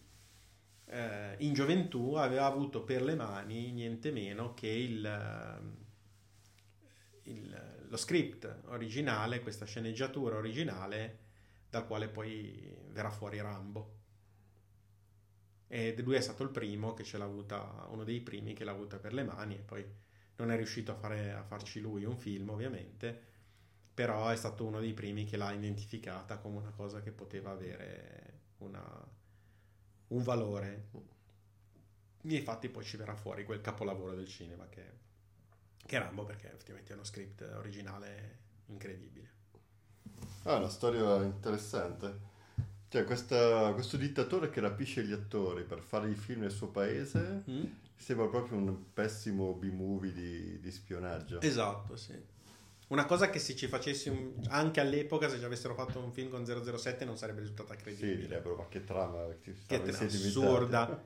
eh, in gioventù aveva avuto per le mani niente meno che il il, lo script originale, questa sceneggiatura originale, dal quale poi verrà fuori Rambo. Ed lui è stato il primo che ce l'ha avuta, uno dei primi che l'ha avuta per le mani e poi non è riuscito a, fare, a farci lui un film ovviamente, però è stato uno dei primi che l'ha identificata come una cosa che poteva avere una, un valore. E infatti poi ci verrà fuori quel capolavoro del cinema che che Rambo perché effettivamente è uno script originale incredibile. Ah, una storia interessante. Cioè, questa, questo dittatore che rapisce gli attori per fare i film nel suo paese mm. sembra proprio un pessimo B-movie di, di, spionaggio. Esatto, sì. Una cosa che se ci facessi un, anche all'epoca, se ci avessero fatto un film con 007 non sarebbe risultata credibile. Sì, direbbero, ma che trama che, che assurda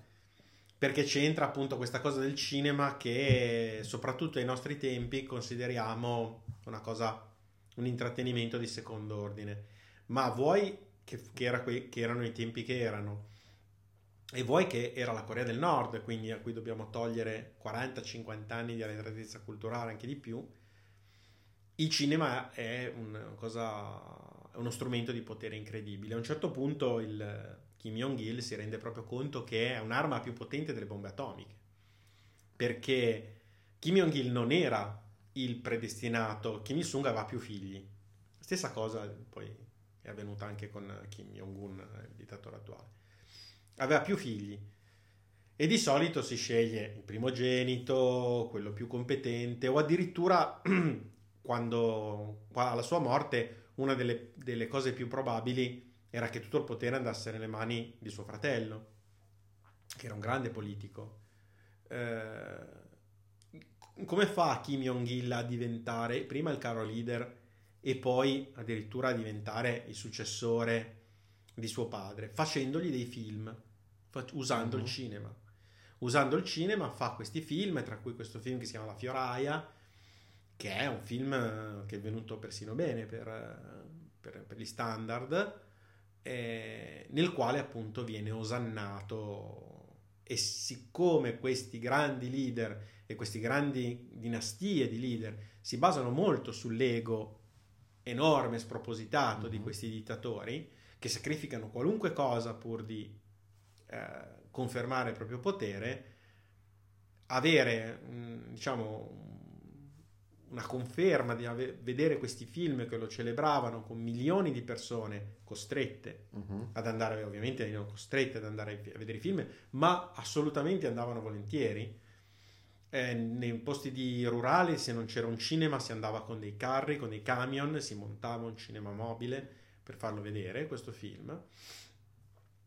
perché c'entra appunto questa cosa del cinema che soprattutto ai nostri tempi consideriamo una cosa, un intrattenimento di secondo ordine. Ma vuoi che, che, era que- che erano i tempi che erano, e vuoi che era la Corea del Nord, quindi a cui dobbiamo togliere 40-50 anni di arretratezza culturale, anche di più, il cinema è un, cosa, uno strumento di potere incredibile. A un certo punto il, Kim Jong-il si rende proprio conto che è un'arma più potente delle bombe atomiche. Perché Kim Jong-il non era il predestinato, Kim Il-sung aveva più figli. Stessa cosa poi è avvenuta anche con Kim Jong-un, il dittatore attuale. Aveva più figli. E di solito si sceglie il primogenito, quello più competente, o addirittura quando alla sua morte una delle, delle cose più probabili era che tutto il potere andasse nelle mani di suo fratello, che era un grande politico. Eh, come fa Kim Jong-il a diventare prima il caro leader e poi addirittura a diventare il successore di suo padre? Facendogli dei film, usando uh-huh. il mhm. cinema. Usando il cinema fa questi film, tra cui questo film che si chiama La Fioraia, che è un film che è venuto persino bene per, per, per gli standard, eh, nel quale appunto viene osannato e siccome questi grandi leader e queste grandi dinastie di leader si basano molto sull'ego enorme, spropositato mm-hmm. di questi dittatori che sacrificano qualunque cosa pur di eh, confermare il proprio potere, avere diciamo una conferma di ave- vedere questi film che lo celebravano con milioni di persone costrette uh-huh. ad andare, ovviamente non costrette ad andare a vedere i film, ma assolutamente andavano volentieri. Eh, nei posti di rurali, se non c'era un cinema, si andava con dei carri, con dei camion, si montava un cinema mobile per farlo vedere questo film.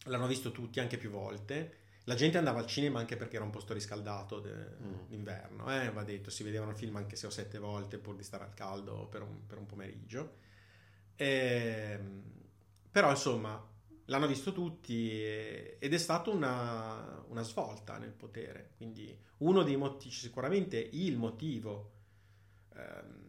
l'hanno visto tutti anche più volte. La gente andava al cinema anche perché era un posto riscaldato de- Mm. d'inverno, eh, va detto, si vedevano il film anche se o sette volte pur di stare al caldo per un, per un pomeriggio. Ehm, però insomma l'hanno visto tutti e- ed è stata una, una svolta nel potere. Quindi uno dei motivi, sicuramente il motivo. ehm,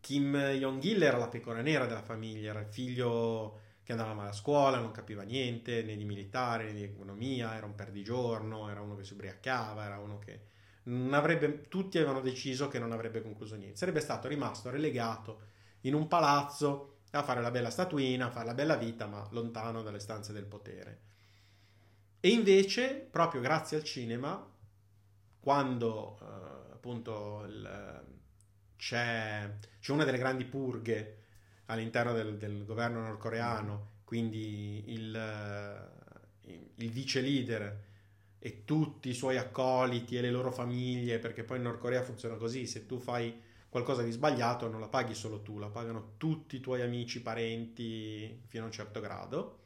Kim Jong-il era la pecora nera della famiglia, era il figlio che andava male a scuola, non capiva niente né di militare né di economia, era un perdigiorno, era uno che si ubriacava, era uno che non avrebbe, tutti avevano deciso che non avrebbe concluso niente, sarebbe stato rimasto relegato in un palazzo a fare la bella statuina, a fare la bella vita, ma lontano dalle stanze del potere. E invece, proprio grazie al cinema, quando eh, appunto il- c'è, c'è una delle grandi purghe all'interno del, del governo nordcoreano, quindi il, eh, il vice leader e tutti i suoi accoliti e le loro famiglie, perché poi in Nord Corea funziona così, se tu fai qualcosa di sbagliato non la paghi solo tu, la pagano tutti i tuoi amici, parenti fino a un certo grado,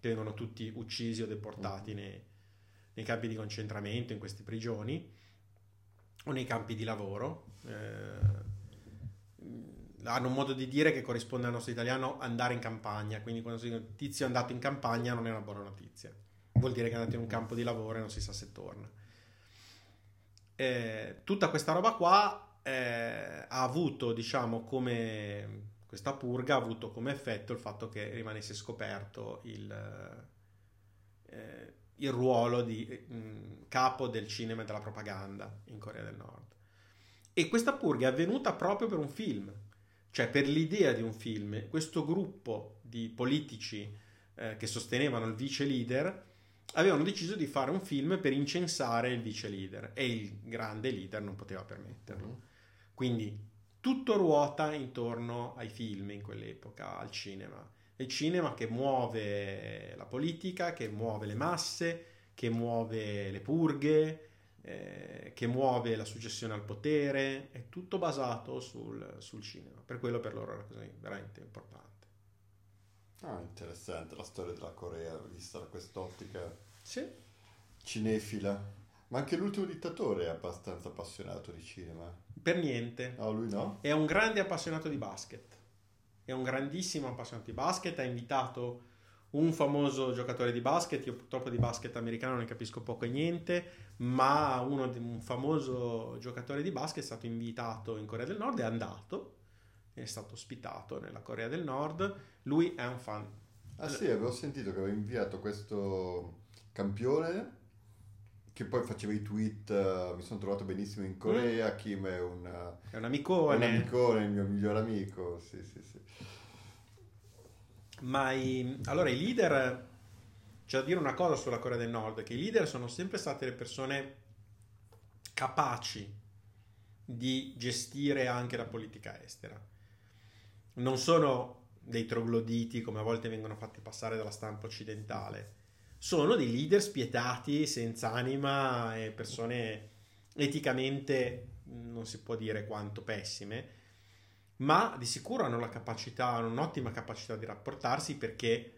che vengono tutti uccisi o deportati nei, nei campi di concentramento, in queste prigioni o nei campi di lavoro. Eh, hanno un modo di dire che corrisponde al nostro italiano andare in campagna, quindi quando si dice tizio è andato in campagna non è una buona notizia, vuol dire che è andato in un campo di lavoro e non si sa se torna. Eh, tutta questa roba qua eh, ha avuto, diciamo, come questa purga ha avuto come effetto il fatto che rimanesse scoperto il, eh, il ruolo di mh, capo del cinema e della propaganda in Corea del Nord. E questa purga è avvenuta proprio per un film, cioè per l'idea di un film. Questo gruppo di politici eh, che sostenevano il vice leader avevano deciso di fare un film per incensare il vice leader e il grande leader non poteva permetterlo. Mm. Quindi tutto ruota intorno ai film in quell'epoca, al cinema. Il cinema che muove la politica, che muove le masse, che muove le purghe, eh, che muove la successione al potere, è tutto basato sul, sul cinema. Per quello per loro era così veramente importante. Ah, interessante la storia della Corea vista da quest'ottica Sì. cinefila. Ma anche l'ultimo dittatore è abbastanza appassionato di cinema. Per niente. No, lui no? È un grande appassionato di basket. È un grandissimo appassionato di basket. Ha invitato un famoso giocatore di basket. Io purtroppo di basket americano ne capisco poco e niente. Ma uno di- un famoso giocatore di basket è stato invitato in Corea del Nord. È andato. È stato ospitato nella Corea del Nord. Lui è un fan. Ah sì, avevo sentito che aveva inviato questo campione che poi faceva i tweet, eh, mi sono trovato benissimo in Corea, Kim è un, eh, È un un amicone. amicone, il mio migliore amico, sì sì sì. Ma i, allora i leader, c'è da dire una cosa sulla Corea del Nord, che i leader sono sempre state le persone capaci di gestire anche la politica estera. Non sono dei trogloditi come a volte vengono fatti passare dalla stampa occidentale, sono dei leader spietati, senza anima e persone eticamente non si può dire quanto pessime, ma di sicuro hanno la capacità, hanno un'ottima capacità di rapportarsi perché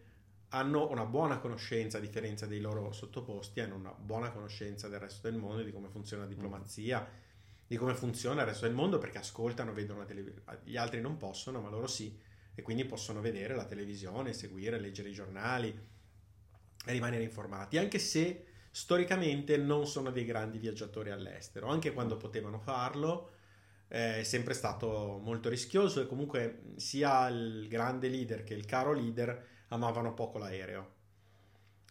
hanno una buona conoscenza, a differenza dei loro sottoposti, hanno una buona conoscenza del resto del mondo, di come funziona la diplomazia, di come funziona il resto del mondo, perché ascoltano, vedono la televisione. Gli altri non possono, ma loro sì, e quindi possono vedere la televisione, seguire, leggere i giornali e rimanere informati, anche se storicamente non sono dei grandi viaggiatori all'estero, anche quando potevano farlo eh, è sempre stato molto rischioso e comunque sia il grande leader che il caro leader amavano poco l'aereo.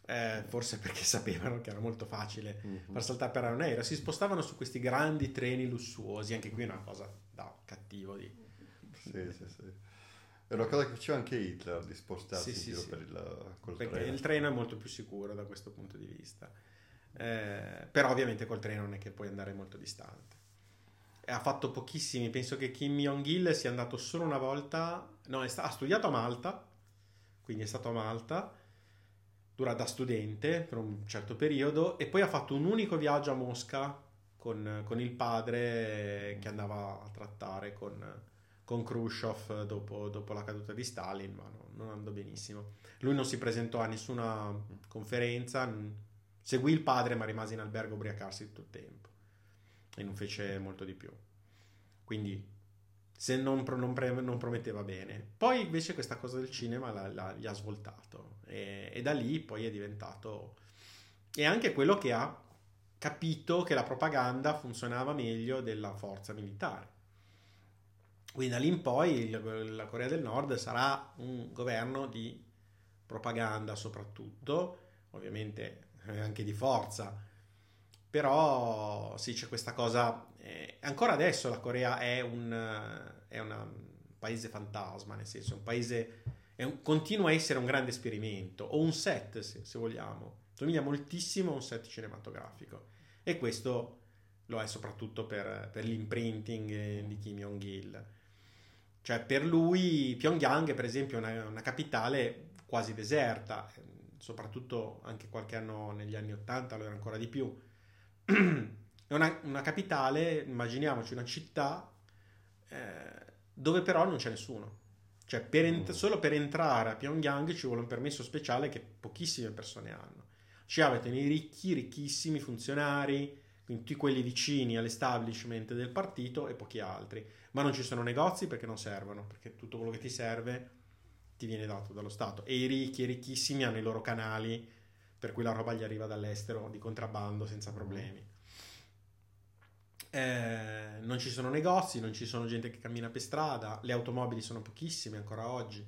Eh, forse perché sapevano che era molto facile Mhm. far saltare per un aereo, si spostavano su questi grandi treni lussuosi, anche qui è una cosa da cattivo di... Sì, sì, sì. È una cosa che faceva anche Hitler di spostarsi Sì, sì, sì. per il perché treno. il treno è molto più sicuro da questo punto di vista. Eh, però ovviamente col treno non è che puoi andare molto distante. Ha fatto pochissimi, penso che Kim Jong-il sia andato solo una volta, no, sta- ha studiato a Malta, quindi è stato a Malta. Dura da studente per un certo periodo. E poi ha fatto un unico viaggio a Mosca con, con il padre che andava a trattare con con Khrushchev dopo, dopo la caduta di Stalin, ma no, non andò benissimo. Lui non si presentò a nessuna conferenza, seguì il padre ma rimase in albergo a ubriacarsi tutto il tempo e non fece molto di più. Quindi se non, non, non prometteva bene. Poi invece questa cosa del cinema la, la, gli ha svoltato e, e da lì poi è diventato... E anche quello che ha capito che la propaganda funzionava meglio della forza militare quindi da lì in poi la Corea del Nord sarà un governo di propaganda soprattutto, ovviamente anche di forza, però sì c'è questa cosa, eh, ancora adesso la Corea è un, è un paese fantasma, nel senso è un paese, è un, continua a essere un grande esperimento, o un set se, se vogliamo, somiglia moltissimo a un set cinematografico. E questo lo è soprattutto per, per l'imprinting di Kim Jong-il. Cioè, per lui Pyongyang, per esempio, è una, una capitale quasi deserta, soprattutto anche qualche anno negli anni Ottanta lo era ancora di più. È una, una capitale, immaginiamoci una città eh, dove però non c'è nessuno. Cioè, per ent- mm. solo per entrare a Pyongyang ci vuole un permesso speciale che pochissime persone hanno. Ci avete i ricchi, ricchissimi funzionari, tutti quelli vicini all'establishment del partito e pochi altri ma non ci sono negozi perché non servono, perché tutto quello che ti serve ti viene dato dallo Stato e i ricchi e ricchissimi hanno i loro canali per cui la roba gli arriva dall'estero di contrabbando senza problemi. Eh, non ci sono negozi, non ci sono gente che cammina per strada, le automobili sono pochissime ancora oggi,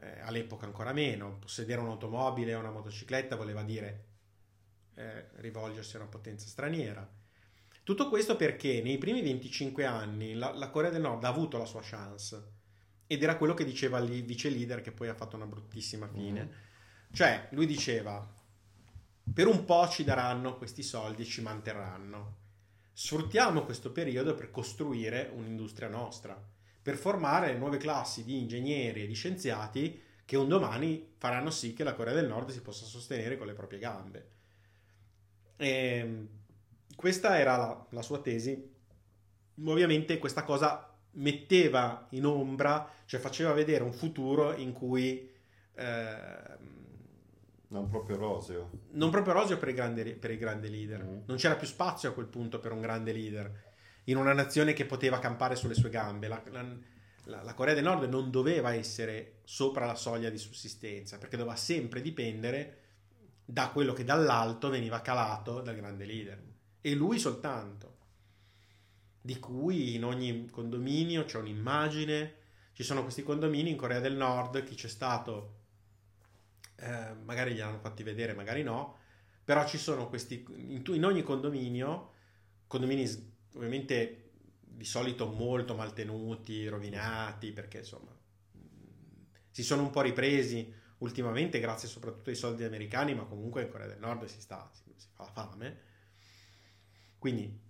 eh, all'epoca ancora meno. Possedere un'automobile o una motocicletta voleva dire eh, rivolgersi a una potenza straniera. Tutto questo perché nei primi 25 anni la, la, Corea del Nord ha avuto la sua chance ed era quello che diceva il vice leader che poi ha fatto una bruttissima fine. Mm. Cioè, lui diceva, per un po' ci daranno questi soldi e ci manterranno. Sfruttiamo questo periodo per costruire un'industria nostra, per formare nuove classi di ingegneri e di scienziati che un domani faranno sì che la Corea del Nord si possa sostenere con le proprie gambe. E ehm, questa era la, la sua tesi. Ovviamente questa cosa metteva in ombra, cioè faceva vedere un futuro in cui... Eh, non proprio roseo. Non proprio roseo per i grandi, per i grandi leader. Mm. Non c'era più spazio a quel punto per un grande leader. In una nazione che poteva campare sulle sue gambe. La, la, la, Corea del Nord non doveva essere sopra la soglia di sussistenza, perché doveva sempre dipendere da quello che dall'alto veniva calato dal grande leader e lui soltanto, di cui in ogni condominio c'è un'immagine, ci sono questi condomini in Corea del Nord, chi c'è stato, eh, magari li hanno fatti vedere, magari no, però ci sono questi, in, in ogni condominio, condomini ovviamente di solito molto maltenuti, rovinati, perché insomma si sono un po' ripresi ultimamente grazie soprattutto ai soldi americani, ma comunque in Corea del Nord si, sta, si, si fa la fame. Quindi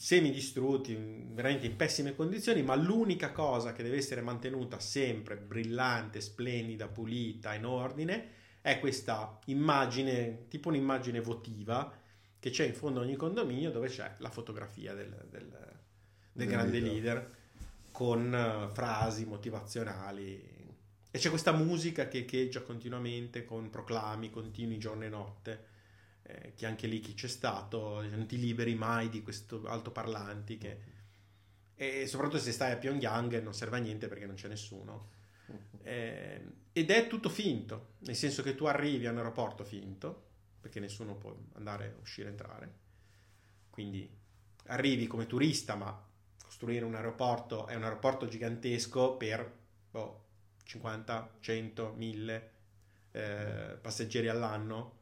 semi distrutti, veramente in pessime condizioni, ma l'unica cosa che deve essere mantenuta sempre brillante, splendida, pulita, in ordine, è questa immagine, tipo un'immagine votiva, che c'è in fondo a ogni condominio dove c'è la fotografia del, del, del grande leader. leader con uh, frasi motivazionali. E c'è questa musica che echeggia continuamente con proclami continui giorno e notte eh, che anche lì chi c'è stato non ti liberi mai di questo altoparlanti che... e soprattutto se stai a Pyongyang non serve a niente perché non c'è nessuno. Eh, ed è tutto finto nel senso che tu arrivi a un aeroporto finto perché nessuno può andare, uscire, entrare. Quindi arrivi come turista ma costruire un aeroporto è un aeroporto gigantesco per boh, 50, 100, 1000 eh, passeggeri all'anno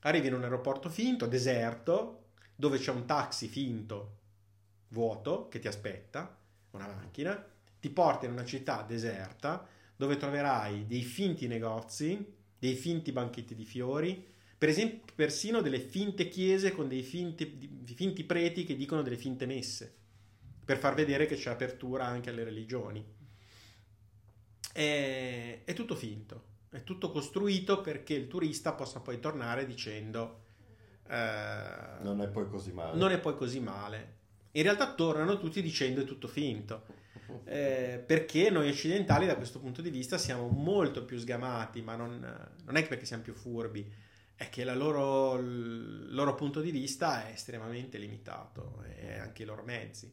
Arrivi in un aeroporto finto, deserto, dove c'è un taxi finto, vuoto, che ti aspetta, una macchina, ti porta in una città deserta, dove troverai dei finti negozi, dei finti banchetti di fiori, per esempio persino delle finte chiese con dei finti, finti preti che dicono delle finte messe, per far vedere che c'è apertura anche alle religioni. È, è tutto finto. È tutto costruito perché il turista possa poi tornare dicendo... Eh, non è poi così male. Non è poi così male. In realtà tornano tutti dicendo è tutto finto. eh, perché noi occidentali da questo punto di vista siamo molto più sgamati, ma non, non è perché siamo più furbi, è che loro, il loro punto di vista è estremamente limitato e anche i loro mezzi.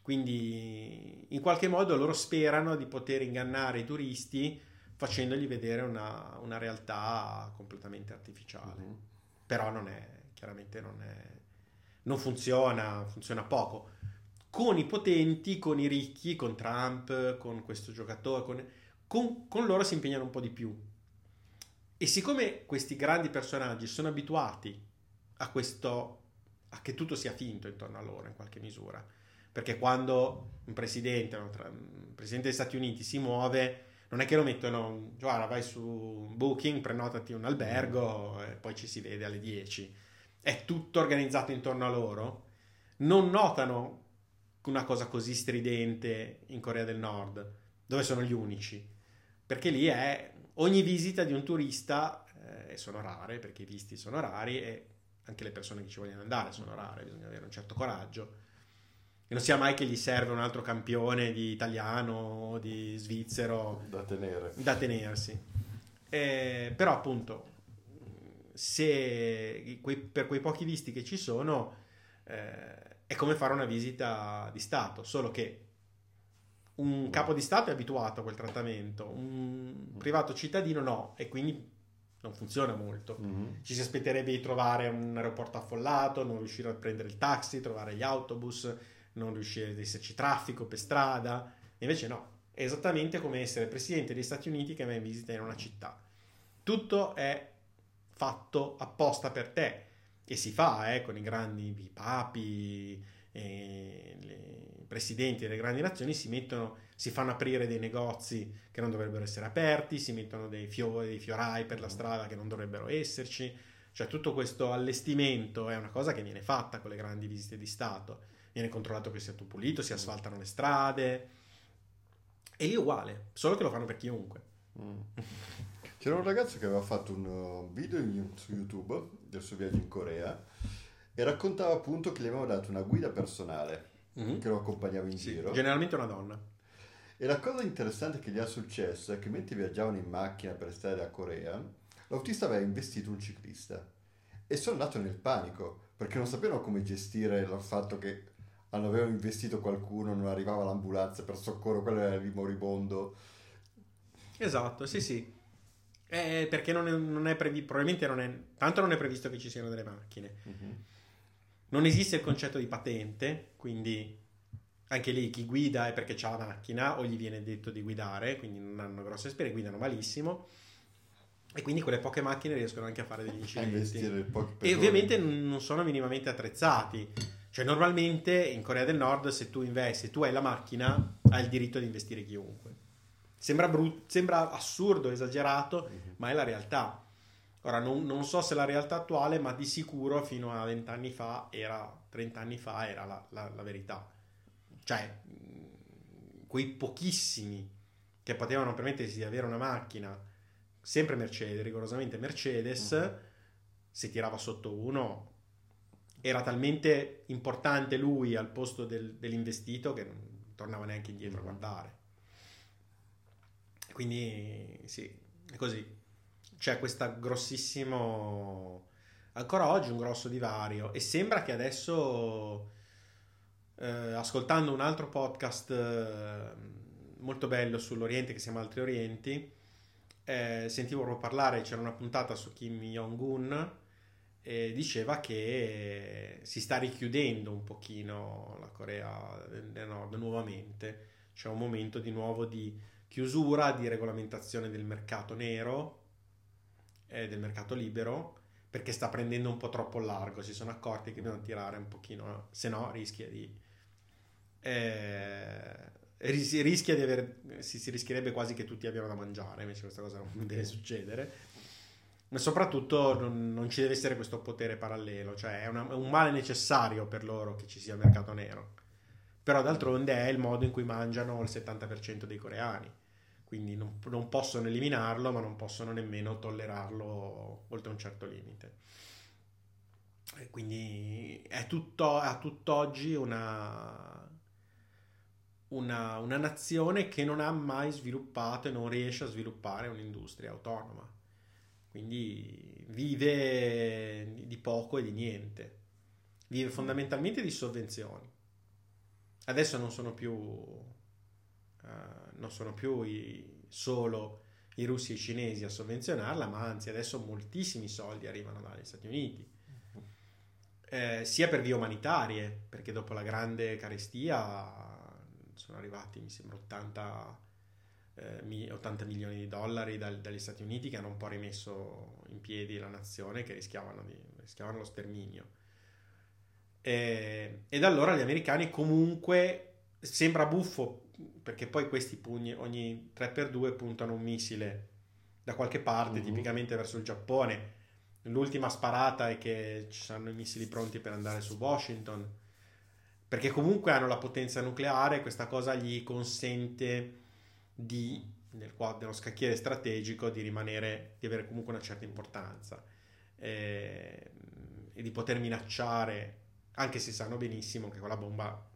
Quindi in qualche modo loro sperano di poter ingannare i turisti facendogli vedere una, una realtà completamente artificiale. Mm-hmm. Però non è, chiaramente non è, non funziona, funziona poco. Con i potenti, con i ricchi, con Trump, con questo giocatore, con, con, con loro si impegnano un po' di più. E siccome questi grandi personaggi sono abituati a questo, a che tutto sia finto intorno a loro in qualche misura, perché quando un presidente, un presidente degli Stati Uniti si muove, non è che lo mettono, guarda, vai su Booking, prenotati un albergo e poi ci si vede alle 10. È tutto organizzato intorno a loro. Non notano una cosa così stridente in Corea del Nord, dove sono gli unici. Perché lì è ogni visita di un turista, eh, e sono rare, perché i visti sono rari e anche le persone che ci vogliono andare sono rare, bisogna avere un certo coraggio e non sia mai che gli serve un altro campione di italiano, di svizzero da, tenere. da tenersi. Eh, però appunto, se quei, per quei pochi visti che ci sono, eh, è come fare una visita di Stato, solo che un capo di Stato è abituato a quel trattamento, un privato cittadino no, e quindi non funziona molto. Mm-hmm. Ci si aspetterebbe di trovare un aeroporto affollato, non riuscire a prendere il taxi, trovare gli autobus, non riuscire ad esserci traffico per strada, invece no, è esattamente come essere presidente degli Stati Uniti che va in visita in una città. Tutto è fatto apposta per te e si fa eh, con i grandi i papi, i presidenti delle grandi nazioni si mettono, si fanno aprire dei negozi che non dovrebbero essere aperti, si mettono dei, fiori, dei fiorai per la strada che non dovrebbero esserci, cioè tutto questo allestimento è una cosa che viene fatta con le grandi visite di Stato viene controllato che sia tutto pulito, si asfaltano le strade. E lì è uguale, solo che lo fanno per chiunque. Mm. C'era un ragazzo che aveva fatto un uh, video in, su YouTube del suo viaggio in Corea e raccontava appunto che gli avevano dato una guida personale mm-hmm. che lo accompagnava in sì, giro. Generalmente una donna. E la cosa interessante che gli è successo è che mentre viaggiavano in macchina per stare da Corea, l'autista aveva investito un ciclista e sono andato nel panico perché non sapevano come gestire il fatto che avevano investito qualcuno, non arrivava l'ambulanza per soccorro, quello era il moribondo. Esatto, sì, sì. Eh, perché non è, non è previsto, probabilmente non è, tanto non è previsto che ci siano delle macchine. Uh-huh. Non esiste il concetto di patente, quindi anche lì chi guida è perché ha la macchina o gli viene detto di guidare, quindi non hanno grosse esperienze, guidano malissimo. E quindi quelle poche macchine riescono anche a fare degli incidenti. E ovviamente non sono minimamente attrezzati cioè, normalmente in Corea del Nord, se tu investi, tu hai la macchina, hai il diritto di investire chiunque. Sembra, brut- sembra assurdo, esagerato, mm-hmm. ma è la realtà. Ora, non, non, so se la realtà attuale, ma di sicuro fino a 20 anni fa, era, 30 anni fa, era la, la, la verità. Cioè, quei pochissimi che potevano permettersi di avere una macchina, sempre Mercedes, rigorosamente Mercedes, mm-hmm. se tirava sotto uno, era talmente importante lui al posto del, dell'investito che non tornava neanche indietro a guardare. Quindi sì, è così. C'è questo grossissimo, ancora oggi un grosso divario e sembra che adesso, eh, ascoltando un altro podcast eh, molto bello sull'Oriente che si chiama Altri Orienti, eh, sentivo parlare, c'era una puntata su Kim Jong-un eh, diceva che si sta richiudendo un pochino la Corea del Nord nuovamente, c'è un momento di nuovo di chiusura, di regolamentazione del mercato nero, eh, del mercato libero, perché sta prendendo un po' troppo largo, si sono accorti che devono tirare un pochino, se no rischia di... Eh, rischia di aver, si, si rischierebbe quasi che tutti abbiano da mangiare, invece questa cosa non deve succedere ma soprattutto non, non, ci deve essere questo potere parallelo, cioè è, una, è, un male necessario per loro che ci sia il mercato nero. Però d'altronde è il modo in cui mangiano il 70% dei coreani, quindi non, non possono eliminarlo, ma non possono nemmeno tollerarlo oltre un certo limite. E quindi è tutto, a tutt'oggi una, una, una nazione che non ha mai sviluppato e non riesce a sviluppare un'industria autonoma. Quindi vive di poco e di niente. Vive fondamentalmente di sovvenzioni. Adesso non sono più, uh, non sono più i, solo i russi e i cinesi a sovvenzionarla, ma anzi adesso moltissimi soldi arrivano dagli Stati Uniti. Eh, sia per vie umanitarie, perché dopo la grande carestia sono arrivati, mi sembra, 80, eh, 80 milioni di dollari dal, dagli Stati Uniti che hanno un po' rimesso in piedi la nazione che rischiavano, di, rischiavano lo sterminio. E, e da allora gli americani comunque sembra buffo perché poi questi pugni ogni 3x2 puntano un missile da qualche parte, uh-huh. tipicamente verso il Giappone. L'ultima sparata è che ci saranno i missili pronti per andare su Washington perché comunque hanno la potenza nucleare, questa cosa gli consente di, nel, nello scacchiere strategico, di rimanere, di avere comunque una certa importanza eh, e di poter minacciare, anche se sanno benissimo che quella bomba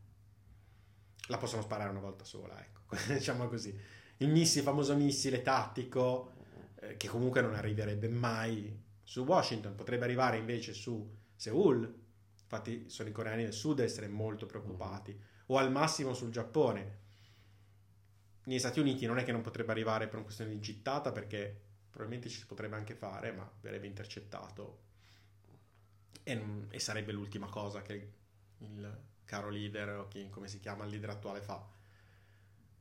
la possono sparare una volta sola, ecco, diciamo così. Il missile, famoso missile tattico, eh, che comunque non arriverebbe mai su Washington, potrebbe arrivare invece su Seoul, Infatti sono i coreani del sud a essere molto preoccupati. O al massimo sul Giappone. Negli Stati Uniti non è che non potrebbe arrivare per una questione di gittata perché probabilmente ci si potrebbe anche fare, ma verrebbe intercettato. E, e sarebbe l'ultima cosa che il caro leader, o chi, come si chiama il leader attuale, fa.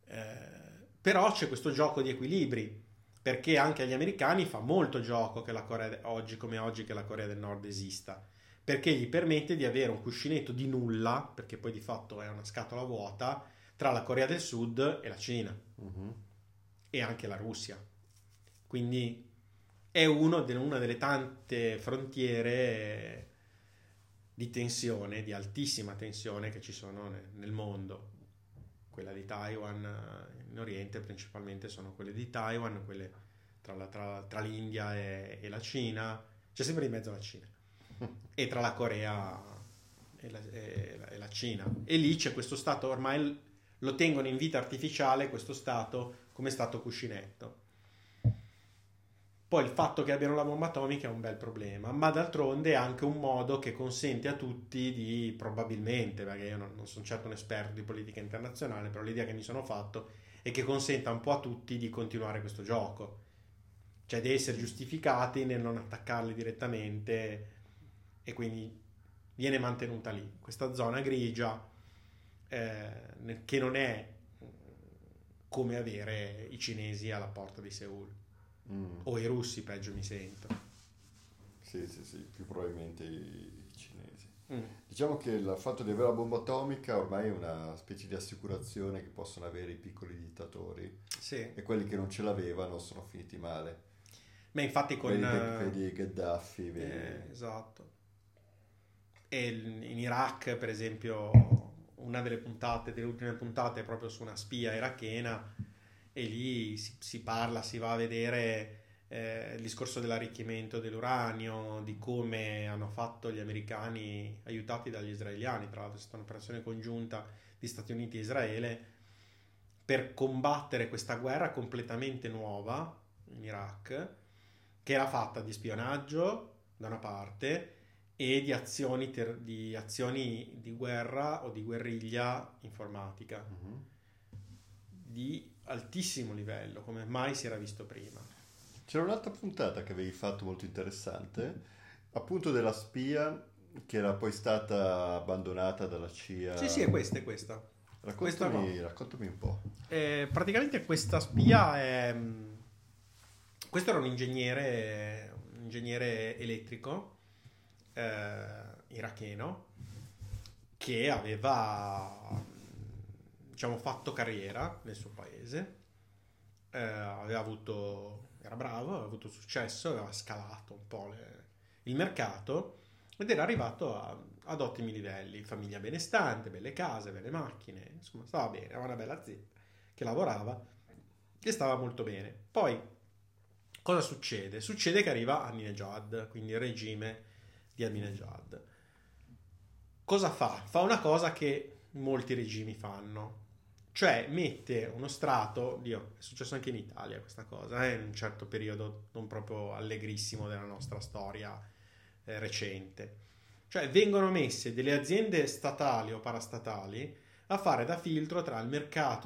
Eh, però c'è questo gioco di equilibri perché anche agli americani fa molto gioco che la Corea oggi come oggi che la Corea del Nord esista perché gli permette di avere un cuscinetto di nulla, perché poi di fatto è una scatola vuota, tra la Corea del Sud e la Cina uh-huh. e anche la Russia. Quindi è de- una delle tante frontiere di tensione, di altissima tensione che ci sono nel, nel mondo. Quella di Taiwan in Oriente principalmente sono quelle di Taiwan, quelle tra, la, tra, tra l'India e, e la Cina, c'è sempre in mezzo la Cina e tra la Corea e la, e, la, e la, Cina. E lì c'è questo stato, ormai lo tengono in vita artificiale, questo stato come stato cuscinetto. Poi il fatto che abbiano la bomba atomica è un bel problema, ma d'altronde è anche un modo che consente a tutti di, probabilmente, perché io non, non sono certo un esperto di politica internazionale, però l'idea che mi sono fatto è che consenta un po' a tutti di continuare questo gioco, cioè di essere giustificati nel non attaccarli direttamente e quindi viene mantenuta lì, questa zona grigia eh, che non è come avere i cinesi alla porta di Seoul mm. o i russi, peggio mi sento. Sì, sì, sì, più probabilmente i cinesi. Mm. Diciamo che il fatto di avere la bomba atomica ormai è una specie di assicurazione che possono avere i piccoli dittatori sì. e quelli che non ce l'avevano sono finiti male. Ma infatti con... Vedi, vedi Gheddafi, vedi... Eh, esatto. E in Iraq, per esempio, una delle puntate, delle ultime puntate è proprio su una spia irachena e lì si, si parla, si va a vedere eh, il discorso dell'arricchimento dell'uranio, di come hanno fatto gli americani aiutati dagli israeliani, tra l'altro è stata un'operazione congiunta di Stati Uniti e Israele per combattere questa guerra completamente nuova in Iraq, che era fatta di spionaggio da una parte e di azioni, ter- di azioni di guerra o di guerriglia informatica uh-huh. di altissimo livello, come mai si era visto prima. C'era un'altra puntata che avevi fatto molto interessante, appunto della spia che era poi stata abbandonata dalla CIA. Sì, sì, è questa, è questa. Raccontami, questa raccontami un po'. Eh, praticamente questa spia è... Questo era un ingegnere, un ingegnere elettrico eh, iracheno che aveva diciamo fatto carriera nel suo paese. Eh, aveva avuto era bravo aveva avuto successo aveva scalato un po' le, il mercato ed era arrivato a, ad ottimi livelli. Famiglia benestante belle case belle macchine insomma stava bene aveva una bella azienda che lavorava e stava molto bene. Poi cosa succede? succede che arriva Ahmadinejad quindi il regime di Ahmadinejad. Cosa fa? Fa una cosa che molti regimi fanno, Cioè mette uno strato, Dio, è successo anche in Italia questa cosa, eh, in un certo periodo non proprio allegrissimo della nostra storia eh, recente. Cioè vengono messe delle aziende statali o parastatali a fare da filtro tra il mercato